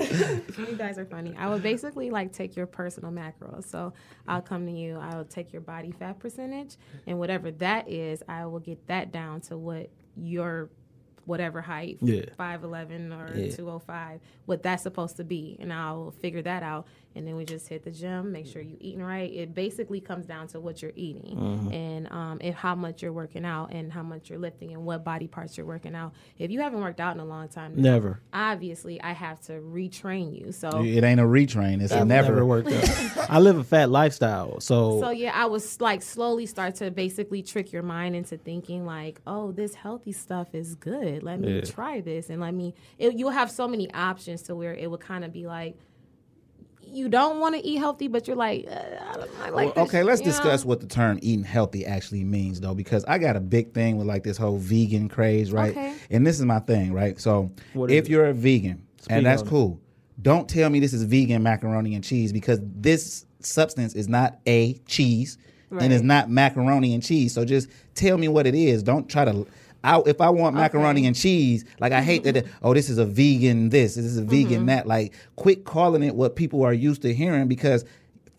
you guys are funny. I would basically like take your personal macros. So I'll come to you. I'll take your body fat percentage, and whatever that is, I will get that down to what your whatever height, Yeah. five eleven or Yeah. two oh five, what that's supposed to be, and I'll figure that out. And then we just hit the gym, make sure you're eating right. It basically comes down to what you're eating Mm-hmm. and um, and how much you're working out and how much you're lifting and what body parts you're working out. If you haven't worked out in a long time, then never. obviously I have to retrain you. So It ain't a retrain. It's a I've never. never worked out. I live a fat lifestyle, so, So yeah, I was like slowly start to basically trick your mind into thinking like, oh, this healthy stuff is good. Let me Yeah. try this and let me. It, you'll have so many options to where it would kind of be like, you don't want to eat healthy, but you're like, uh, I don't I like. Well, this, okay, let's you know? discuss what the term eating healthy actually means, though, because I got a big thing with like this whole vegan craze, right? Okay. And this is my thing, right? So if you're a vegan, Speak and that's on it. cool, don't tell me this is vegan macaroni and cheese because this substance is not a cheese and it's not macaroni and cheese. So just tell me what it is. Don't try to. I, if I want macaroni Okay. and cheese, like I hate that. it- oh, this is a vegan. This, this is a Mm-hmm. vegan that. Like, quit calling it what people are used to hearing because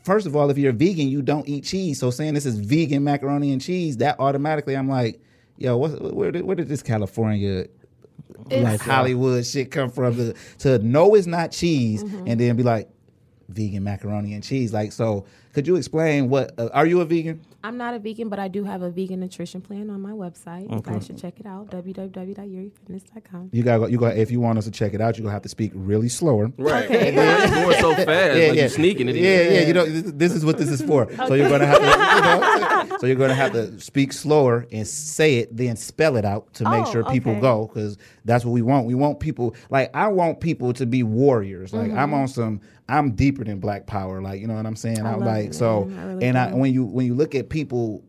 first of all, if you're vegan, you don't eat cheese. So saying this is vegan macaroni and cheese, that automatically I'm like, yo, what, where, did, where did this California It's- like Hollywood shit come from? To, to know it's not cheese Mm-hmm. and then be like, vegan macaroni and cheese. Like, so could you explain what? Uh, are you a vegan? I'm not a vegan, but I do have a vegan nutrition plan on my website. You guys should check it out, www.urifitness.com. You got you got if you want us to check it out, you're gonna have to speak really slower. Right. Going so fast, like you sneaking it in. Yeah, yeah. You know, this, this is what this is for. So you're gonna have to, you know, so you're gonna have to speak slower and say it, then spell it out to make Oh, sure people okay. go because that's what we want. We want people like I want people to be warriors. Like I'm mm-hmm. on some. I'm deeper than Black Power. Like you know what I'm saying. Mm-hmm. I I'm like it, so. I really and I when you when you look at people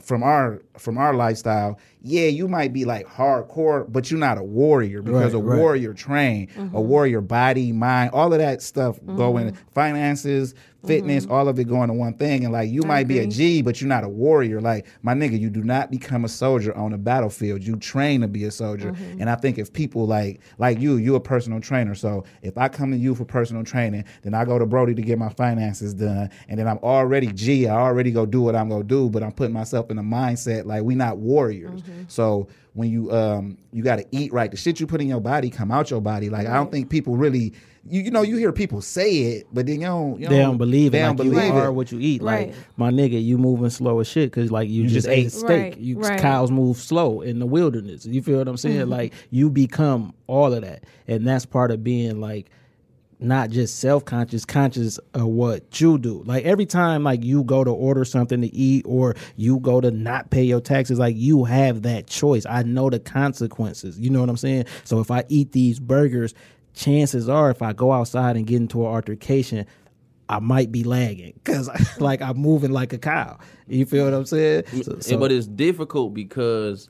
from our from our lifestyle, yeah, you might be like hardcore, but you're not a warrior because Right, a right. warrior train, a warrior body, mind, all of that stuff go in finances, fitness, mm-hmm. all of it going to one thing. And like you might be a G, but you're not a warrior. Like my nigga, you do not become a soldier on a battlefield. You train to be a soldier. Mm-hmm. And I think if people like like you, you a personal trainer. So if I come to you for personal training, then I go to Brody to get my finances done, and then I'm already G. I already go do what I'm gonna do, but I'm putting myself in a mindset like we not warriors. Mm-hmm. So when you um you got to eat right, the shit you put in your body come out your body. Like I don't think people really. You, you know you hear people say it, but then you don't. You They don't believe it. they it. don't Like you believe are it. what you eat. Right. Like my nigga, you moving slow as shit because like you, You just, just ate ate. steak. Right, You right. cows move slow in the wilderness. You feel what I'm saying? Mm-hmm. Like you become all of that, and that's part of being like not just self-conscious conscious of what you do like every time like you go to order something to eat or you go to not pay your taxes like you have that choice i know the consequences you know what i'm saying so if i eat these burgers chances are if i go outside and get into an altercation i might be lagging because like i'm moving like a cow you feel what i'm saying So- so- but it's difficult because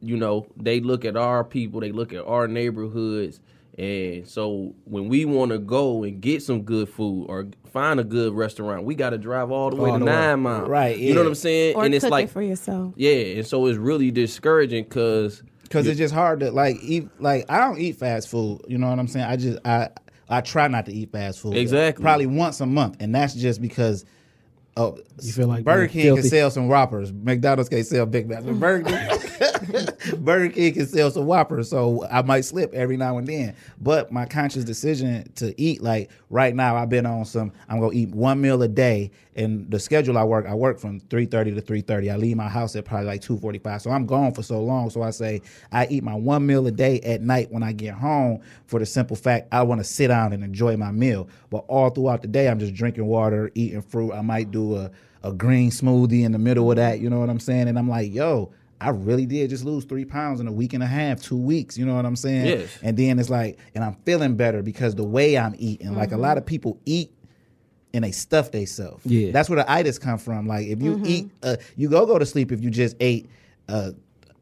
you know they look at our people, they look at our neighborhoods, and so when we want to go and get some good food or find a good restaurant, we got to drive all the way All to the nine miles. Right, You know what I'm saying? Or and it's like it for yourself. yeah, and so it's really discouraging because because it's just hard to like eat. Like I don't eat fast food. You know what I'm saying? I just I I try not to eat fast food. Exactly. Probably once a month, and that's just because. Oh, You feel like Burger King filthy. can sell some Whoppers. McDonald's can't sell Big Macs. But Burger King, Burger King can sell some Whoppers, so I might slip every now and then. But my conscious decision to eat, like right now, I've been on some. I'm gonna eat one meal a day, and the schedule I work, I work from 3:30 to 3:30. I leave my house at probably like 2:45, so I'm gone for so long. So I say I eat my one meal a day at night when I get home, for the simple fact I want to sit down and enjoy my meal. But all throughout the day, I'm just drinking water, eating fruit. I might do a a green smoothie in the middle of that. You know what I'm saying? And I'm like, yo. I really did just lose three pounds in a week and a half, two weeks. You know what I'm saying? Yes. And then it's like, and I'm feeling better because the way I'm eating. Like a lot of people eat and they stuff themselves. Yeah. That's where the itis come from. Like if you eat, uh, you go go to sleep if you just ate uh,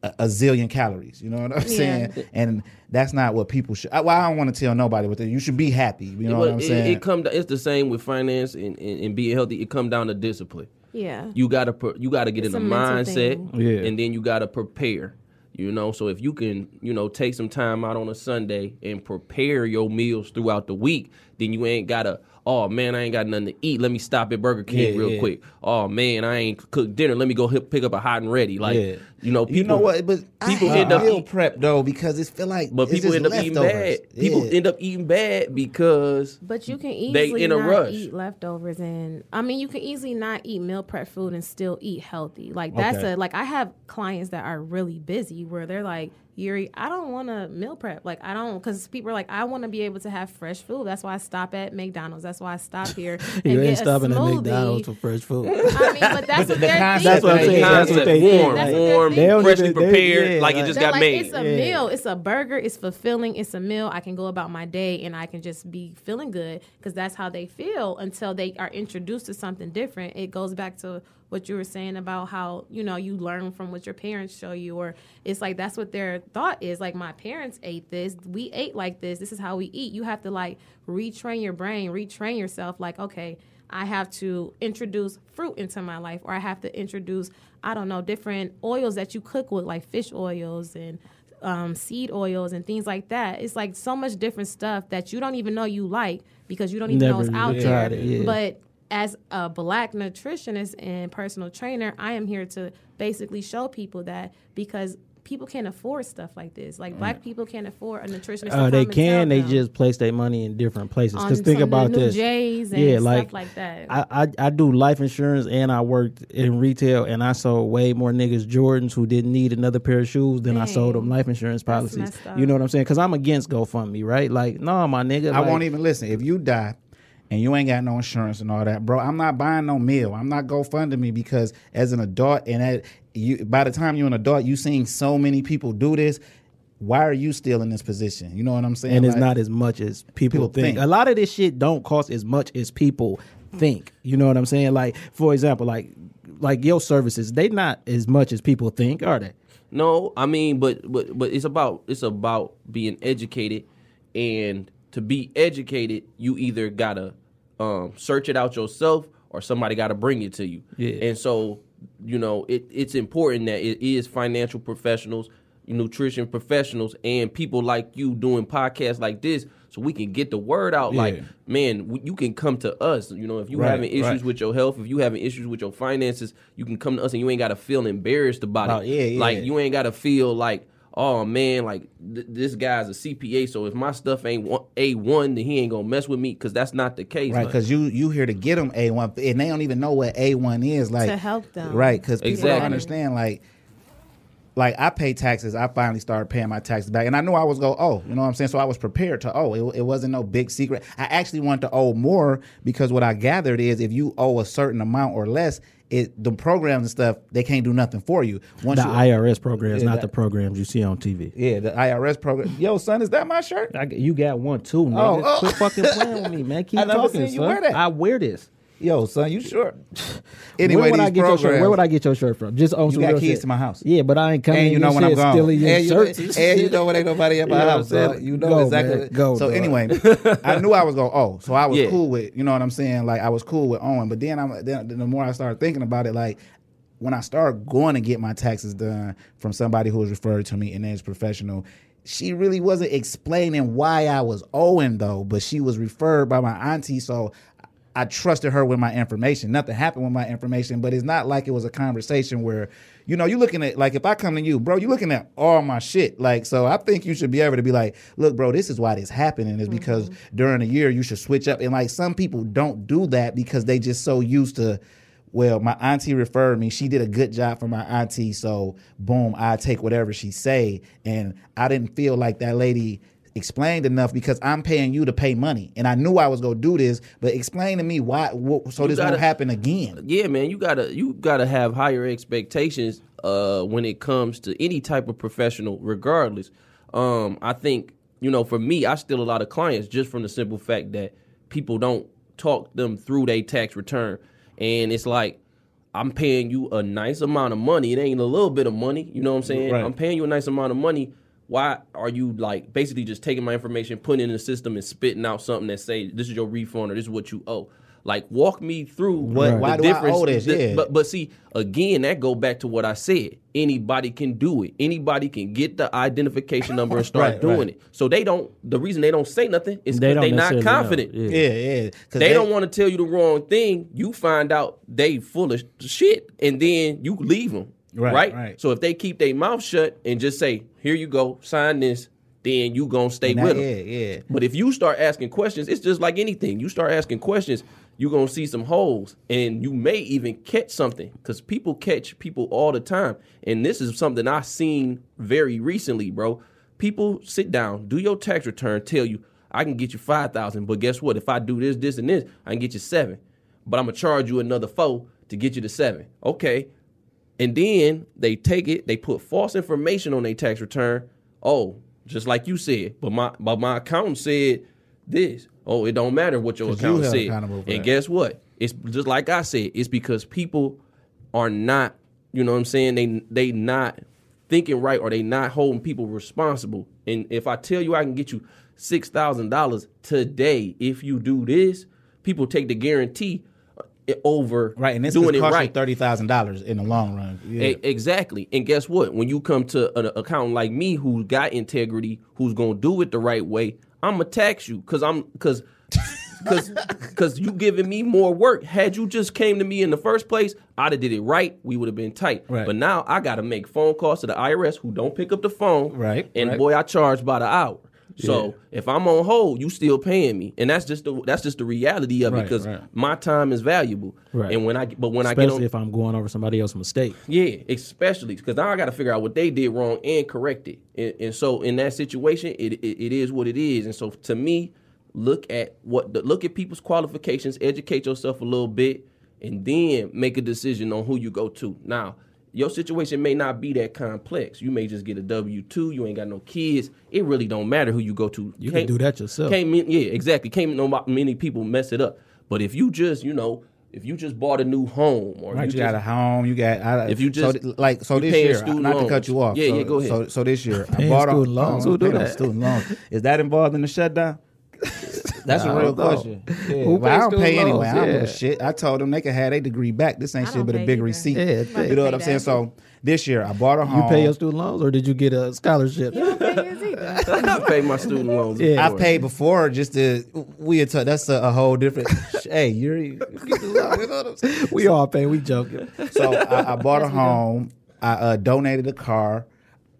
a, a zillion calories. You know what I'm saying? And that's not what people should. I- Well, I don't want to tell nobody what they. You should be happy. You know But what I'm it, saying? it come. It's the same with finance and, and, and being healthy. It come down to discipline. Yeah. You gotta pre- you gotta get It's in a the mindset. Yeah. and then you gotta prepare. You know, so if you can, you know, take some time out on a Sunday and prepare your meals throughout the week, then you ain't gotta. Oh man, I ain't got nothing to eat. Let me stop at Burger King Yeah, real yeah. quick. Oh man, I ain't cooked dinner. Let me go hit, pick up a hot and ready. Like Yeah. you know, people, you know what? But people I end up meal prep though because it feel like. But it's people just end up eating leftovers. bad. People end up eating bad because But you can They easily in a not rush. eat leftovers, and I mean, you can easily not eat meal prep food and still eat healthy. Like that's Okay. a like I have clients that are really busy where they're like, Yurie, I don't want to meal prep. Like I don't because people are like, I want to be able to have fresh food. That's why I stop at McDonald's. That's why I stop here. And you ain't get a stopping at smoothie. McDonald's for fresh food. I mean, but that's what they're concept- thinking. That's what I'm Right, saying. yeah. That's what they warm, think. That's what they're warm, thinking. They don't freshly even- they- prepared, yeah, like it like- just They're got like, made. It's a Yeah. meal. It's a burger. It's fulfilling. It's a meal. I can go about my day and I can just be feeling good because that's how they feel until they are introduced to something different. It goes back to what you were saying about how you know you learn from what your parents show you, or it's like that's what their thought is. Like my parents ate this. We ate like this. This is how we eat. You have to like retrain your brain, retrain yourself. Like okay. I have to introduce fruit into my life, or I have to introduce, I don't know, different oils that you cook with, like fish oils and um, seed oils and things like that. It's like so much different stuff that you don't even know you like because you don't even know it's out there. it, yeah. But as a black nutritionist and personal trainer, I am here to basically show people that because people can't afford stuff like this. Like black people can't afford a nutritionist. Uh, they can. They just place their money in different places. Because think some about new this. J's and Yeah, stuff like, like that. I, I I do life insurance and I worked in retail and I sold way more niggas Jordans who didn't need another pair of shoes than I sold them life insurance policies. You know what I'm saying? Because I'm against GoFundMe, right? Like, no, my nigga. I like, won't even listen. If you die and you ain't got no insurance and all that, bro, I'm not buying no meal. I'm not GoFunding me because as an adult and at you by the time you're an adult, you seen so many people do this. Why are you still in this position? You know what I'm saying? and it's Like, not as much as people, People think. think. A lot of this shit don't cost as much as people think. You know what I'm saying? Like, for example, like like your services, they not as much as people think, are they? No, I mean, but but but it's about it's about being educated, and to be educated, you either gotta um, search it out yourself or somebody gotta bring it to you. Yeah. And so, you know, it, it's important that it is financial professionals, nutrition professionals, and people like you doing podcasts like this, so we can get the word out. Yeah. Like, man, you can come to us. You know, if you Right, having issues right. with your health, if you having issues with your finances, you can come to us, and you ain't gotta feel embarrassed about Oh, it. yeah, yeah. Like, you ain't gotta feel like. Oh man, like th- this guy's a CPA, so if my stuff ain't a one, then he ain't gonna mess with me because that's not the case. Right, because you you here to get them A one, and they don't even know what A one is. Like To help them. right? Because people Exactly. don't understand. Like, like I pay taxes. I finally started paying my taxes back, and I knew I was go. Oh, you know what I'm saying. So I was prepared to. Oh, it, it wasn't no big secret. I actually wanted to owe more because what I gathered is if you owe a certain amount or less, it the programs and stuff they can't do nothing for you. Once The you, IRS programs, Yeah, not that- the programs you see on TV. yeah, the IRS program. Yo, son, is that my shirt? I, you got one too, nigga. Oh, oh. Quit fucking playing with me, man. Keep I never talking, seen you son. wear that. I wear this. Yo, son, you sure? Anyway, where would I get your shirt? Where would I get your shirt from? Just on You got real keys shit. to my house. Yeah, but I ain't coming. and you know when I'm gone. Stealing your and, you, shirts. and you know when ain't nobody at my what house. So you know Go, exactly. man. Go, so dog. anyway, I knew I was going. Oh, so I was Yeah. cool with you know what I'm saying. Like I was cool with Owen, but then I'm then the more I started thinking about it, like when I started going to get my taxes done from somebody who was referred to me and is professional. She really wasn't explaining why I was owing though, but she was referred by my auntie, so I trusted her with my information. Nothing happened with my information, but it's not like it was a conversation where, you know, you're looking at like if I come to you, bro, you're looking at all my shit. Like, so I think you should be able to be like, look, bro, this is why this happening is because mm-hmm. during the year you should switch up. And like some people don't do that because they just so used to well, my auntie referred me. She did a good job for my auntie, so boom, I take whatever she say. And I didn't feel like that lady explained enough because I'm paying you to pay money, and I knew I was gonna do this. But explain to me why, wh- so You this gotta- won't happen again. yeah, man, you gotta you gotta have higher expectations uh, when it comes to any type of professional, regardless. Um, I think you know, for me, I steal a lot of clients just from the simple fact that people don't talk them through their tax return, and it's like. I'm paying you a nice amount of money. It ain't a little bit of money. You know what I'm saying? Right. I'm paying you a nice amount of money. Why are you like basically just taking my information, putting it in the system, and spitting out something that say this is your refund or this is what you owe? Like walk me through What- the why do I difference. owe this? The- Yeah. But but see again, that go back to what I said. Anybody can do it. Anybody can get the identification number and start Right, doing right. it. So they don't. The reason they don't say nothing is They because they, don't not necessarily know. confident. Yeah. Yeah, yeah. 'Cause They, don't want to tell you the wrong thing. You find out they full of shit, and then you leave them. Right, Right. right. So if they keep their mouth shut and just say, "Here you go, sign this," then you gonna stay And with them. yeah, yeah. But if you start asking questions, it's just like anything. You start asking questions, you're gonna see some holes, and you may even catch something because people catch people all the time. And this is something I seen very recently, bro. People sit down, do your tax return, tell you I can get you five thousand, but guess what? If I do this, this, and this, I can get you seven. But I'm gonna charge you another four to get you to seven. Okay. And then they take it, they put false information on their tax return. Oh, just like you said, but my but my accountant said this. Oh, it don't matter what your you accountant held said. And that. guess what? It's just like I said. It's because people are not, you know what I'm saying? They they not thinking right or they not holding people responsible. And if I tell you I can get you six thousand dollars today if you do this, people take the guarantee over Right, and this doing it cost right. thirty thousand dollars in the long run. Yeah. E- exactly. And guess what? When you come to an accountant like me who's got integrity, who's gonna do it the right way, I'm gonna tax you because I'm because because because you giving me more work. Had you just came to me in the first place, I'd have did it right. We would have been tight. Right. But now I got to make phone calls to the IRS who don't pick up the phone. Right, And right. boy, I charge by the hour. So if I'm on hold, you still paying me, and that's just the that's just the reality of Right, it because right. my time is valuable. Right. And when I but when I get Especially on if I'm going over somebody else's mistake. yeah, especially because now I got to figure out what they did wrong and correct it. And, and so in that situation, it, it it is what it is. And so to me, look at what the, look at people's qualifications, educate yourself a little bit, and then make a decision on who you go to. Now, your situation may not be that complex. You may just get a W two. You ain't got no kids. It really don't matter who you go to. You can Can't- do that yourself. Can't mean, yeah, exactly. Can't no many people mess it up. But if you just, you know, if you just bought a new home or Right, you, you, got a home. You got I, If you just- th- like so this paying year. student Not to cut you off. Yeah, so, yeah, go ahead. So, so this year, I Paying bought a- student loans? oh, Who do that? Student loans. Is that involved in the shutdown? That's a real question. Yeah. Who Well, I don't pay student anyway. I don't loans? give a shit. I told them they could have their degree back. This ain't shit but a big either. receipt. Yeah, I'm about to you know what I'm saying? So this year I bought a home. You pay your student loans, or did you get a scholarship? You don't pay yours either. I pay my student loans. Yeah. I've paid before just to we had talked. That's a, a whole different. hey, you're. You know what I'm saying? we all pay. We joking. So I, I bought a home. I uh, donated a car.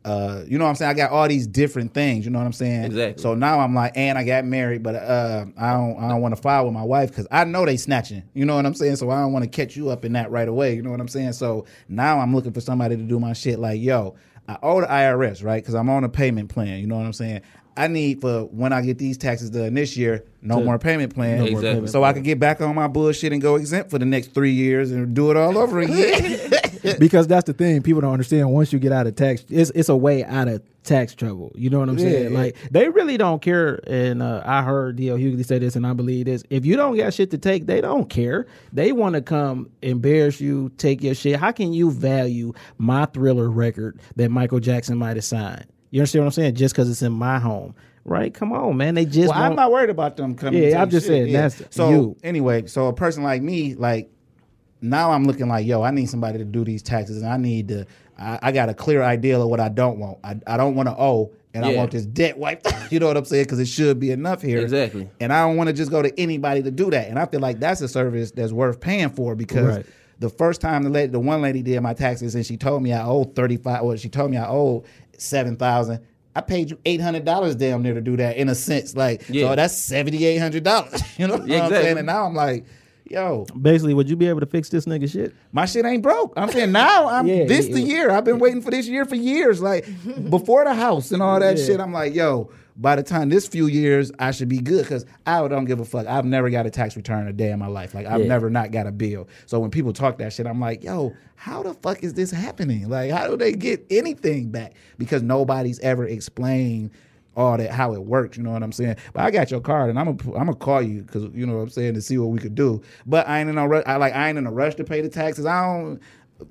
Uh, you know what I'm saying? I got all these different things. You know what I'm saying? Exactly. So now I'm like, and I got married, but uh, I don't, I don't want to file with my wife because I know they snatching. You know what I'm saying? So I don't want to catch you up in that right away. You know what I'm saying? So now I'm looking for somebody to do my shit. Like, yo, I owe the IRS right because I'm on a payment plan. You know what I'm saying? I need for when I get these taxes done this year, no To- more payment plan. no Exactly. So I can get back on my bullshit and go exempt for the next three years and do it all over again. because that's the thing people don't understand. Once you get out of tax, it's it's a way out of tax trouble. You know what I'm saying? Yeah. Like they really don't care. And uh, I heard D.L. Hughley say this, and I believe this. If you don't got shit to take, they don't care. They want to come embarrass you, take your shit. How can you value my Thriller record that Michael Jackson might have signed? You understand what I'm saying? Just because it's in my home, right? Come on, man. They just Well, I'm not worried about them coming. Yeah, I'm just shit, saying, that's so. you. Anyway, so a person like me, like now, I'm looking like, yo, I need somebody to do these taxes, and I need to. I, I got a clear idea of what I don't want. I, I don't want to owe, and I want this debt wiped. you know what I'm saying? Because it should be enough here. Exactly. And I don't want to just go to anybody to do that. And I feel like that's a service that's worth paying for because. Right. The first time the lady, the one lady did my taxes, and she told me I owed thirty five. Well, she told me I owed seven thousand. I paid you eight hundred dollars damn near to do that in a sense. Like, Yeah. so that's seventy eight hundred dollars. You know what Yeah, I'm saying? And now I'm like, yo, Basically, would you be able to fix this nigga shit? my shit ain't broke. I'm saying now I'm Yeah, this yeah. the year. I've been waiting for this year for years. Like before the house and all that shit. I'm like, yo, by the time this few years, I should be good because I don't give a fuck. I've never got a tax return a day in my life. Like I've never not got a bill. So when people talk that shit, I'm like, yo, how the fuck is this happening? Like how do they get anything back? Because nobody's ever explained all that how it works. You know what I'm saying? But I got your card, and I'm gonna I'm gonna call you because you know what I'm saying to see what we could do. But I ain't in no rush. I like I ain't in a rush to pay the taxes. I don't.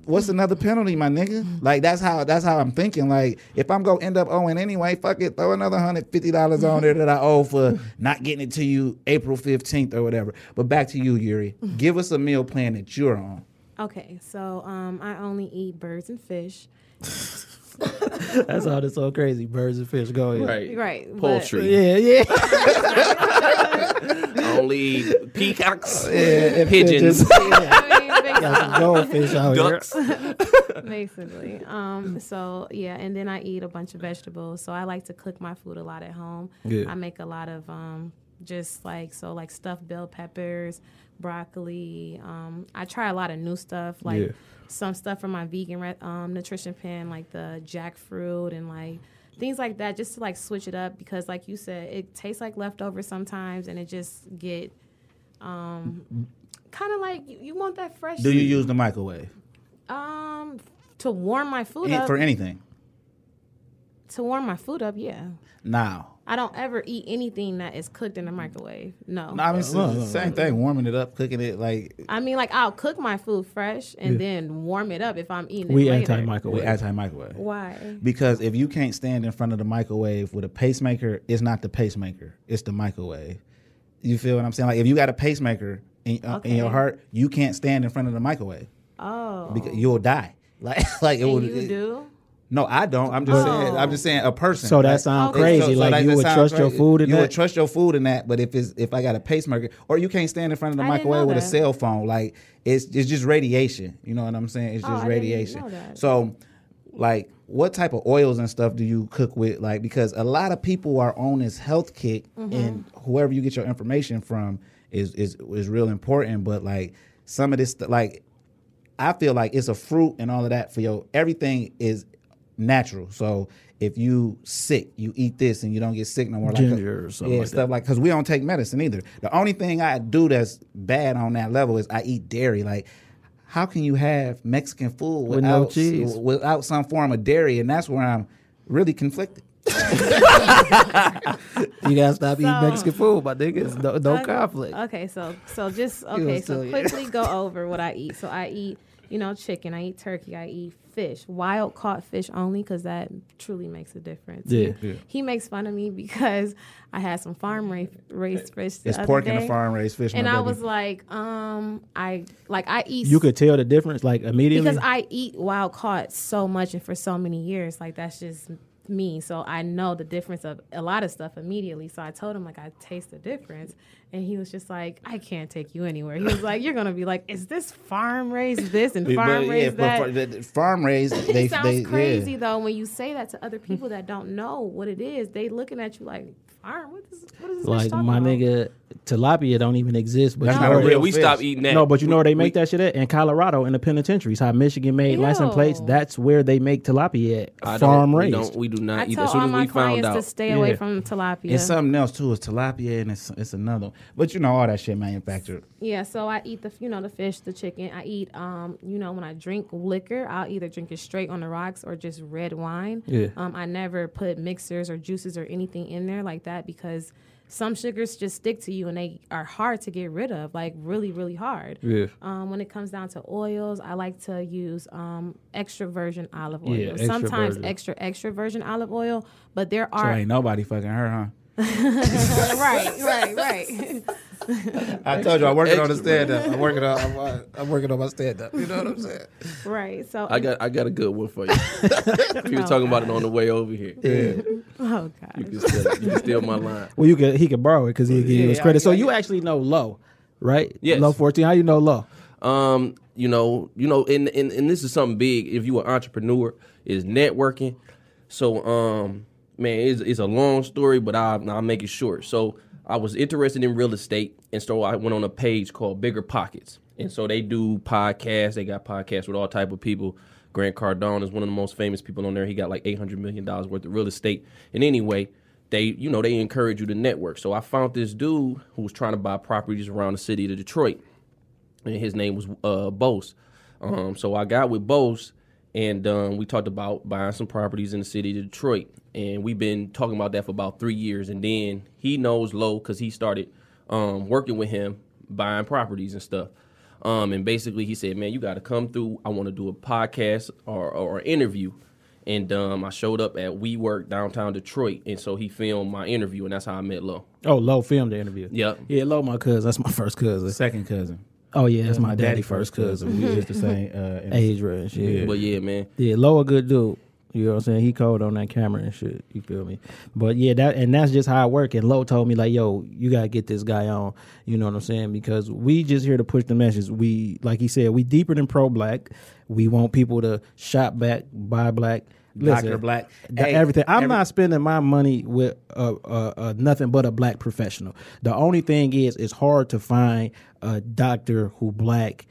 What's another penalty, my nigga? Mm-hmm. Like that's how that's how I'm thinking. Like if I'm gonna end up owing anyway, fuck it, throw another hundred fifty dollars on there that I owe for mm-hmm. not getting it to you April fifteenth or whatever. But back to you, Yurie. Mm-hmm. Give us a meal plan that you're on. Okay, so um, I only eat birds and fish. That's all that's so crazy. Birds and fish. Go ahead. Right. Right, but- Poultry. Yeah, yeah. Only peacocks, yeah pigeons. I mean, basically- Got some goldfish out Ducks. basically. Um, so yeah, and then I eat a bunch of vegetables. So I like to cook my food a lot at home. Yeah. I make a lot of um, just like so like stuffed bell peppers, broccoli. Um, I try a lot of new stuff like Yeah. Some stuff from my vegan um, nutrition pan, like the jackfruit and like things like that, just to like switch it up because like you said, it tastes like leftovers sometimes, and it just get um, kind of like you, you want that fresh. Do you use the microwave Um, to warm my food Any- up. for anything? to warm my food up, yeah. Now, I don't ever eat anything that is cooked in the microwave. No. no, I mean it's No, the no, no, same thing. Warming it up, cooking it like I mean, like I'll cook my food fresh and Yeah. then warm it up if I'm eating We it later. anti with microwave. anti microwave. Why? Because if you can't stand in front of the microwave with a pacemaker, it's not the pacemaker, it's the microwave. You feel what I'm saying? Like if you got a pacemaker in, uh, in your heart, you can't stand in front of the microwave Oh. because you'll die. Like like it and would. you it- do? No, I don't. I'm just Oh. saying. I'm just saying a person. So that Like, sound crazy. so- so like that- you that would sound trust your food in you that. You would trust your food in that, but if it's if I got a pacemaker, or you can't stand in front of the I microwave with a cell phone, like it's it's just radiation. You know what I'm saying? It's Oh, just I didn't radiation. So, like, what type of oils and stuff do you cook with? Like, because a lot of people are on this health kick, Mm-hmm. and whoever you get your information from is is is real important. But like some of this, like I feel like it's a fruit and all of that for your everything is natural. So if you sick, you eat this and you don't get sick no more. Ginger like or something yeah, like stuff like because we don't take medicine either. The only thing I do that's bad on that level is I eat dairy. Like, how can you have Mexican food With no without cheese. without some form of dairy? And that's where I'm really conflicted. You gotta stop eating Mexican food, my niggas. No, no Uh, conflict. Okay, so so just okay, so still- quickly go over what I eat. So I eat, you know, chicken. I eat turkey. I eat fish, wild caught fish only, because that truly makes a difference. Yeah. Yeah. He makes fun of me because I had some farm ra- raised fish. The It's other pork day, and a farm raised fish. And I baby. was like, um, I like I eat. You could tell the difference like immediately. because I eat wild caught so much and for so many years. Like that's just me. So I know the difference of a lot of stuff immediately. So I told him like I taste the difference, and he was just like, I can't take you anywhere. He was like, You're gonna be like, Is this farm raised this and But, farm yeah, raised but that? the- farm raised. They, it sounds they, crazy Yeah. though when you say that to other people that don't know what it is. They looking at you like farm. What is what is this bitch like talking my about? nigga, tilapia don't even exist. But That's you not know a where- real we fish. stopped eating that. No, but you know where they make We- that shit at? In Colorado, in the penitentiaries. How Michigan made license plates. Ew. That's where they make tilapia at. I don't- Farm we raised. don't- We do not I eat. tell As soon all as my we found clients to out, stay away Yeah. from tilapia. It's something else too. It's tilapia and it's it's another. But you know all that shit manufactured. Yeah, so I eat the you know the fish, the chicken. I eat um you know when I drink liquor, I'll either drink it straight on the rocks or just red wine. Yeah. Um, I never put mixers or juices or anything in there like that because some sugars just stick to you and they are hard to get rid of, like really really hard. Yeah. Um, when it comes down to oils, I like to use um, extra virgin olive oil. Yeah, extra Sometimes virgin. extra extra virgin olive oil, but there So are ain't nobody fucking her, huh? right, right, right. I told you I'm working on the Extra, stand up. I'm working on I'm, I'm working on my stand up. You know what I'm saying? right. So I got I got a good one for you. we were talking about it on the way over here. oh You god. can steal, you can steal my line. Well, you could he could borrow it because he give you his credit. I- so I- you actually know low, right? Yes. Low fourteen. How you know low? Um, you know, you know, and, and and this is something big. If you an entrepreneur, is networking. So, um, man, it's, it's a long story, but I'll, I'll make it short. So, I was interested in real estate, and so I went on a page called Bigger Pockets, and so they do podcasts. They got podcasts with all type of people. Grant Cardone is one of the most famous people on there. He got like eight hundred million dollars worth of real estate. And anyway, they you know they encourage you to network. So I found this dude who was trying to buy properties around the city of Detroit and his name was uh, Bose. Um, so I got with Bose, and um, we talked about buying some properties in the city of Detroit, and we've been talking about that for about three years. And then he knows Low because he started um, working with him, buying properties and stuff. Um, and basically, he said, "Man, you got to come through. I want to do a podcast or, or an interview." And um, I showed up at WeWork downtown Detroit, and so he filmed my interview, and that's how I met Low. Oh, low filmed the interview. Yep. Yeah, low my cousin. That's my first cousin. Second cousin. Oh yeah, that's my, daddy daddy first cousin. We was just the same uh, Age range. Yeah. But yeah, man, Yeah, Low a good dude. You know what I'm saying? He cold on that camera and shit. You feel me? But yeah, that and that's just how it work. And Low told me like, yo, you gotta get this guy on. You know what I'm saying? Because we just here to push the message. We like he said, we deeper than pro black. We want people to shop back, buy black. Dr. Black. th- Hey, everything. I'm every- not spending my money with uh, uh, uh, nothing but a black professional. The only thing is, it's hard to find a doctor who black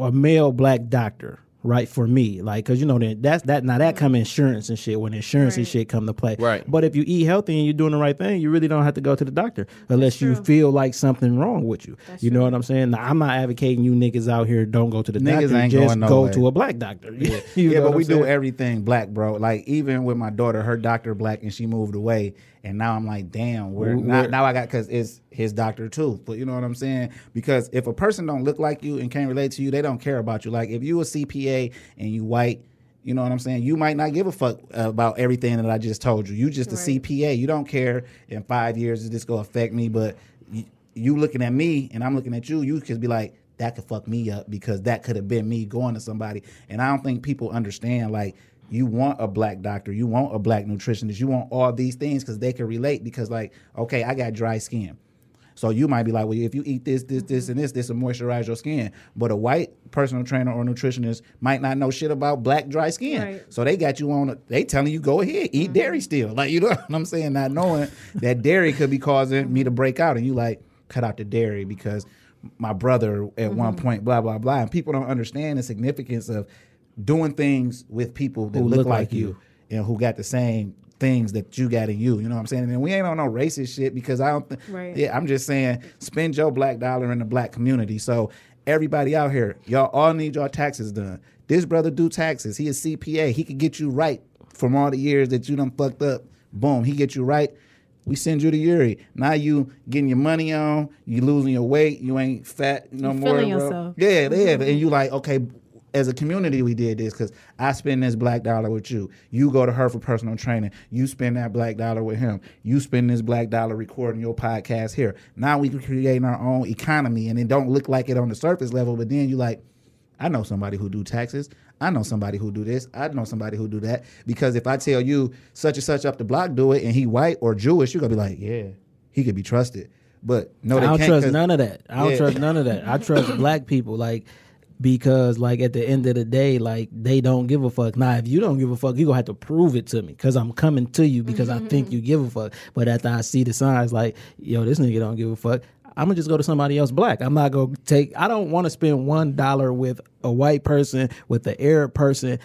a male black doctor right for me. Like because you know that that's that now that come insurance and shit when insurance and shit come to play. Right. but if you eat healthy and you're doing the right thing you really don't have to go to the doctor unless you feel like something wrong with you. That's you know what i'm saying? Now i'm not advocating you niggas out here don't go to the Niggas doctor. ain't just going go nowhere. to a black doctor. Yeah, You know but we I'm do everything black, bro. Like even with my daughter, her doctor black, and she moved away, and now I'm like, damn, where Where- now, now I got because it's his doctor too. But you know what I'm saying? Because if a person don't look like you and can't relate to you, they don't care about you. Like if you a CPA and you white. You know what I'm saying? You might not give a fuck about everything that I just told you. You just a CPA. You don't care in five years is this gonna affect me. But you, you looking at me and I'm looking at you, you could be like, that could fuck me up because that could have been me going to somebody. And I don't think people understand like you want a black doctor, you want a black nutritionist, you want all these things because they can relate. Because like, okay, I got dry skin. So you might be like, well, if you eat this, this, this, and this, this will moisturize your skin. But a white personal trainer or nutritionist might not know shit about black dry skin. Right. So they got you on. A, they telling you go ahead, eat mm-hmm. dairy still. Like you know what I'm saying, not knowing that dairy could be causing me to break out, and you like cut out the dairy because my brother at one mm-hmm. point, blah blah blah, and people don't understand the significance of doing things with people that Who look, look like, like you you. and who got the same things that you got in you. You know what I'm saying? And we ain't on no racist shit because I don't think. Right. Yeah, I'm just saying, spend your black dollar in the black community. So everybody out here, y'all all need your taxes done. This brother do taxes. He is CPA. He could get you right from all the years that you done fucked up Boom, he get you right. We send you to Yurie. Now you getting your money on. You losing your weight. You ain't fat no You more. feeling bro. yourself. Yeah, yeah. Mm-hmm. And you like okay. As a community, we did this because I spend this black dollar with you. You go to her for personal training. You spend that black dollar with him. You spend this black dollar recording your podcast here. Now we can create our own economy, and it don't look like it on the surface level. But then you like, I know somebody who do taxes. I know somebody who do this. I know somebody who do that. Because if I tell you such and such up the block do it, and he white or Jewish, you're gonna be like, yeah, he could be trusted. But no, they I don't can't. trust none of that. I don't Yeah. trust none of that. I trust black people, like because like at the end of the day, like they don't give a fuck. Now, if you don't give a fuck, you're gonna have to prove it to me because I'm coming to you because I think mm-hmm. you give a fuck. But after I see the signs, like yo, this nigga don't give a fuck. I'm gonna just go to somebody else black. I'm not gonna take. I don't want to spend one dollar with a white person with the Arab person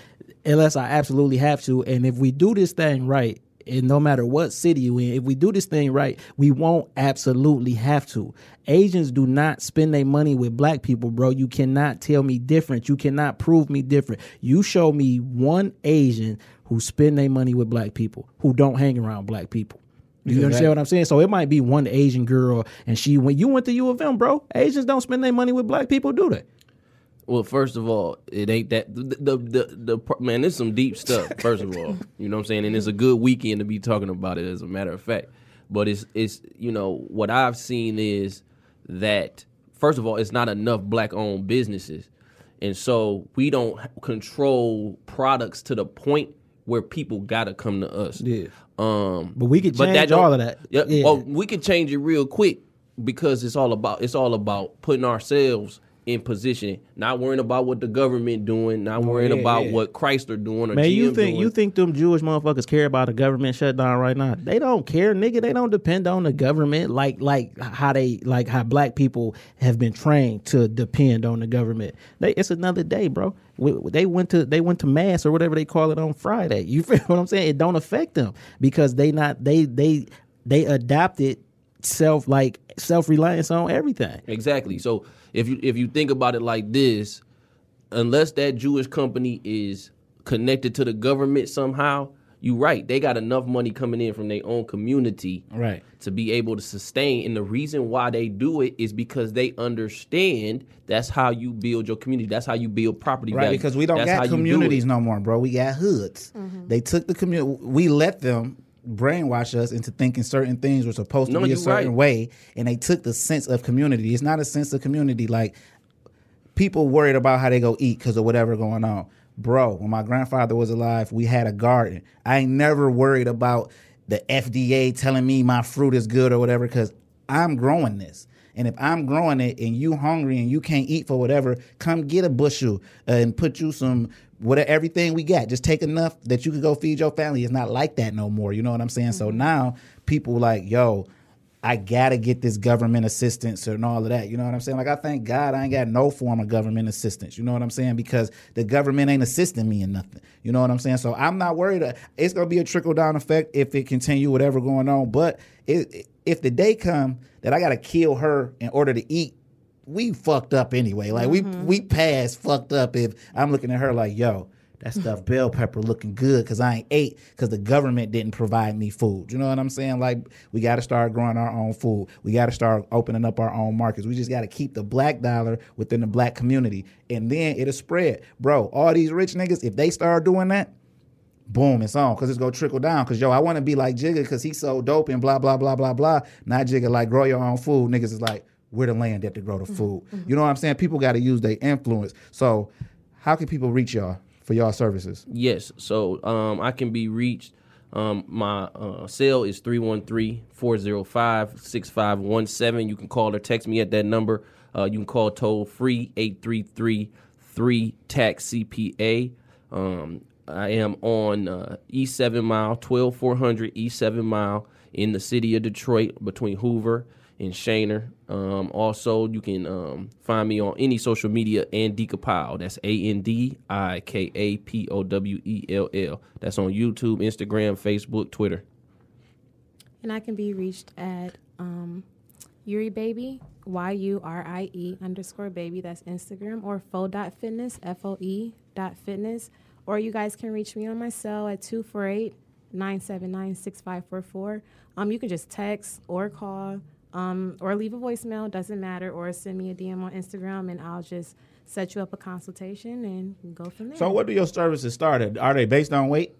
unless I absolutely have to. And if we do this thing right, and no matter what city you in, if we do this thing right, we won't absolutely have to. Asians do not spend their money with black people, bro. You cannot tell me different. You cannot prove me different. You show me one Asian who spend their money with black people, who don't hang around black people. You Yeah, understand what I'm saying? So it might be one Asian girl, and she when you went to U of M, bro. Asians don't spend their money with black people, do they? Well, first of all, it ain't that the the the, the man. This some deep stuff. First of all, you know what I'm saying, and it's a good weekend to be talking about it. As a matter of fact, but it's it's you know what I've seen is that first of all, it's not enough black owned businesses, and so we don't control products to the point where people gotta come to us. Yeah. Um, But we could change don't- all of that. Yeah, Yeah. Well, we could change it real quick because it's all about it's all about putting ourselves in position, not worrying about what the government doing, not oh, worrying Oh, yeah, about yeah. what Chrysler doing or Man, GM you think doing. you think them Jewish motherfuckers care about a government shutdown right now? They don't care, nigga. They don't depend on the government like like how they like how black people have been trained to depend on the government. They, it's another day, bro. We, they went to they went to mass or whatever they call it on Friday. You feel what I'm saying? It don't affect them because they not they they they adopted self like self reliance on everything. Exactly. So if you if you think about it like this, unless that Jewish company is connected to the government somehow, you right. They got enough money coming in from their own community Right. to be able to sustain. And the reason why they do it is because they understand that's how you build your community. That's how you build property Right, value. because we don't That's how got you do communities no more, bro. We got hoods. Mm-hmm. They took the community. We let them brainwash us into thinking certain things were supposed to No, be a certain right. way, and they took the sense of community. It's not a sense of community like people worried about how they go eat because of whatever going on. Bro, when my grandfather was alive, we had a garden. I ain't never worried about the FDA telling me my fruit is good or whatever because I'm growing this. And if I'm growing it and you hungry and you can't eat for whatever, come get a bushel uh, and put you some whatever everything we got. Just take enough that you can go feed your family. It's not like that no more. You know what I'm saying? So mm-hmm. now people like, yo, I gotta get this government assistance and all of that. You know what I'm saying? Like I thank God I ain't got no form of government assistance. You know what I'm saying? Because the government ain't assisting me in nothing. You know what I'm saying? So I'm not worried. Uh, it's gonna be a trickle down effect if it continue whatever going on. But it, if the day come that I gotta kill her in order to eat, we fucked up anyway. Like we mm-hmm. we passed fucked up if I'm looking at her like yo. That stuff bell pepper looking good because I ain't ate because the government didn't provide me food. You know what I'm saying? Like we got to start growing our own food. We got to start opening up our own markets. We just got to keep the black dollar within the black community, and then it'll spread, bro. All these rich niggas, if they start doing that, boom, it's on because it's gonna trickle down. Because yo, I want to be like Jigga because he's so dope and blah blah blah blah blah. Not Jigga like grow your own food. Niggas is like we're the land that to grow the food. You know what I'm saying? People got to use their influence. So how can people reach y'all for y'all services? Yes. So um, I can be reached. Um, my uh, cell is 313-405-6517. You can call or text me at that number. Uh, you can call toll free 833 tax CPA. Um, I am on uh, East 7 Mile, 12400 E7 Mile in the city of Detroit between Hoover and Shaner. Um, also, you can um, find me on any social media, Andika Powell. That's A N D I K A P O W E L L. That's on YouTube, Instagram, Facebook, Twitter. And I can be reached at um, Yurie Baby, Y U R I E underscore baby. That's Instagram or fo dot fitness, F O E dot fitness. Or you guys can reach me on my cell at 248 979-6544. Um, you can just text or call um, or leave a voicemail, doesn't matter, or send me a DM on Instagram and I'll just set you up a consultation and go from there. So, what do your services start at? Are they based on weight?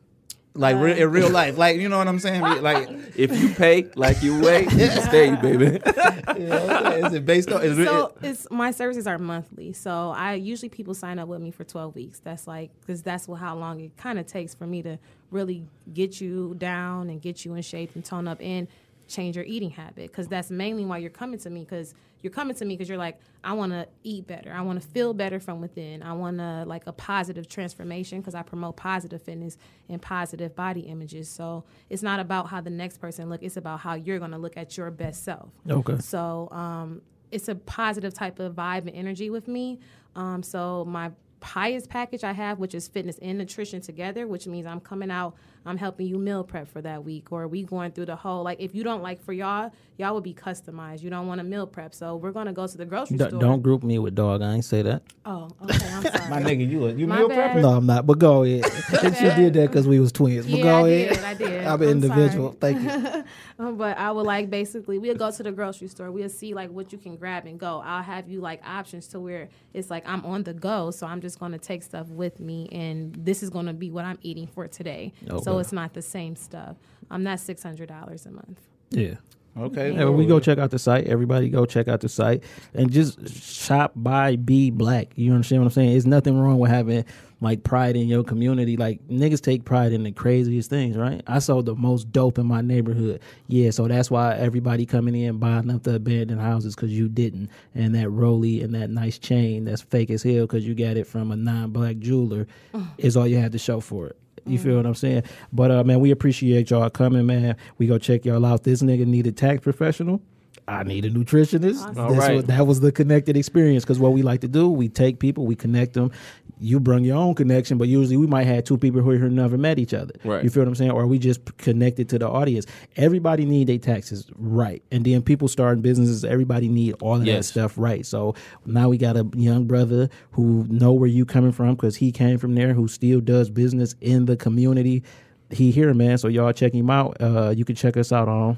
Like re- Uh, in real life, like you know what I'm saying? Like, If you pay like you weigh, you stay, baby. you know, is it based on? Is it, so it's my services are monthly. So I usually people sign up with me for 12 weeks. That's like because that's what, how long it kind of takes for me to really get you down and get you in shape and tone up and change your eating habit. Because that's mainly why you're coming to me. Because you're coming to me because you're like, I want to eat better. I want to feel better from within. I want to like a positive transformation because I promote positive fitness and positive body images. So it's not about how the next person look. It's about how you're going to look at your best self. Okay. So um, it's a positive type of vibe and energy with me. Um, so my highest package I have, which is fitness and nutrition together, which means I'm coming out, I'm helping you meal prep for that week, or we going through the whole like if you don't like for y'all, y'all would be customized. You don't want a meal prep, so we're gonna go to the grocery D- store. don't group me with dog. I ain't say that. Oh, okay. I'm sorry. my nigga, you a- you My meal bad. prepper? No, I'm not. But go ahead. she did that because we was twins. But Yeah, go I ahead. did, I did. I'm an I'm individual. sorry. Thank you. Um, but I would like basically we'll go to the grocery store. We'll see like what you can grab and go. I'll have you like options to where it's like I'm on the go, so I'm just gonna take stuff with me, and this is gonna be what I'm eating for today. So Okay. it's not the same stuff. Um, that's six hundred dollars a month. Yeah. Okay, Yeah, we go check out the site. Everybody go check out the site and just shop, by be black. You understand what I'm saying? There's nothing wrong with having like pride in your community. Like niggas take pride in the craziest things, right? I sold the most dope in my neighborhood. Yeah, so that's why everybody coming in buying up the abandoned houses because you didn't. And that Roly and that nice chain that's fake as hell because you got it from a non-black jeweler is all you have to show for it. You feel what I'm saying? But uh, man, we appreciate y'all coming, man. We go check y'all out. This nigga need a tax professional. I need a nutritionist. Awesome. All This right. was- that was the connected experience. Because what we like to do, we take people, we connect them. You bring your own connection, but usually we might have two people who who never met each other. Right. You feel what I'm saying? Or we just connected to the audience. Everybody need their taxes right, and then people starting businesses. Everybody need all of that stuff right. So now we got a young brother who know where you coming from because he came from there, who still does business in the community. He here, man. So y'all check him out. Uh, you can check us out on.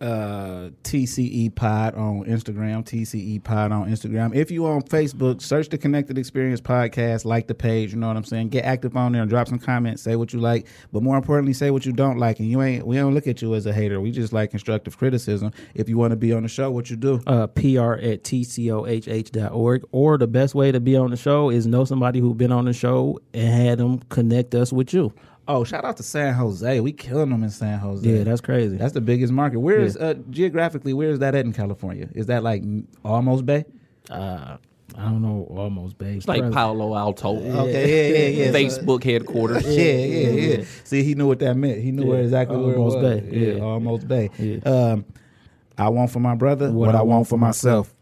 Uh, TCE Pod on Instagram, TCE Pod on Instagram. If you on Facebook, search the Connected Experience Podcast, like the page, you know what I'm saying? Get active on there and drop some comments, say what you like, but more importantly, say what you don't like. And you ain't we don't look at you as a hater. We just like constructive criticism. If you want to be on the show, what you do? uh, pr at tcohh.org. Or the best way to be on the show is know somebody who's been on the show and had them connect us with you. Oh, shout out to San Jose. We killing them in San Jose. Yeah, that's crazy. That's the biggest market. Where is uh, geographically? Where is that at in California? Is that like almost Bay? uh, I don't know, almost base. It's like Palo Alto. Okay, yeah, yeah, yeah. Facebook headquarters. Yeah, yeah, yeah. See, he knew what that meant. He knew Yeah. where exactly where it was. Almost Bay. Yeah, Yeah. almost Bay. Yeah. Um, I want for my brother what, I want for myself.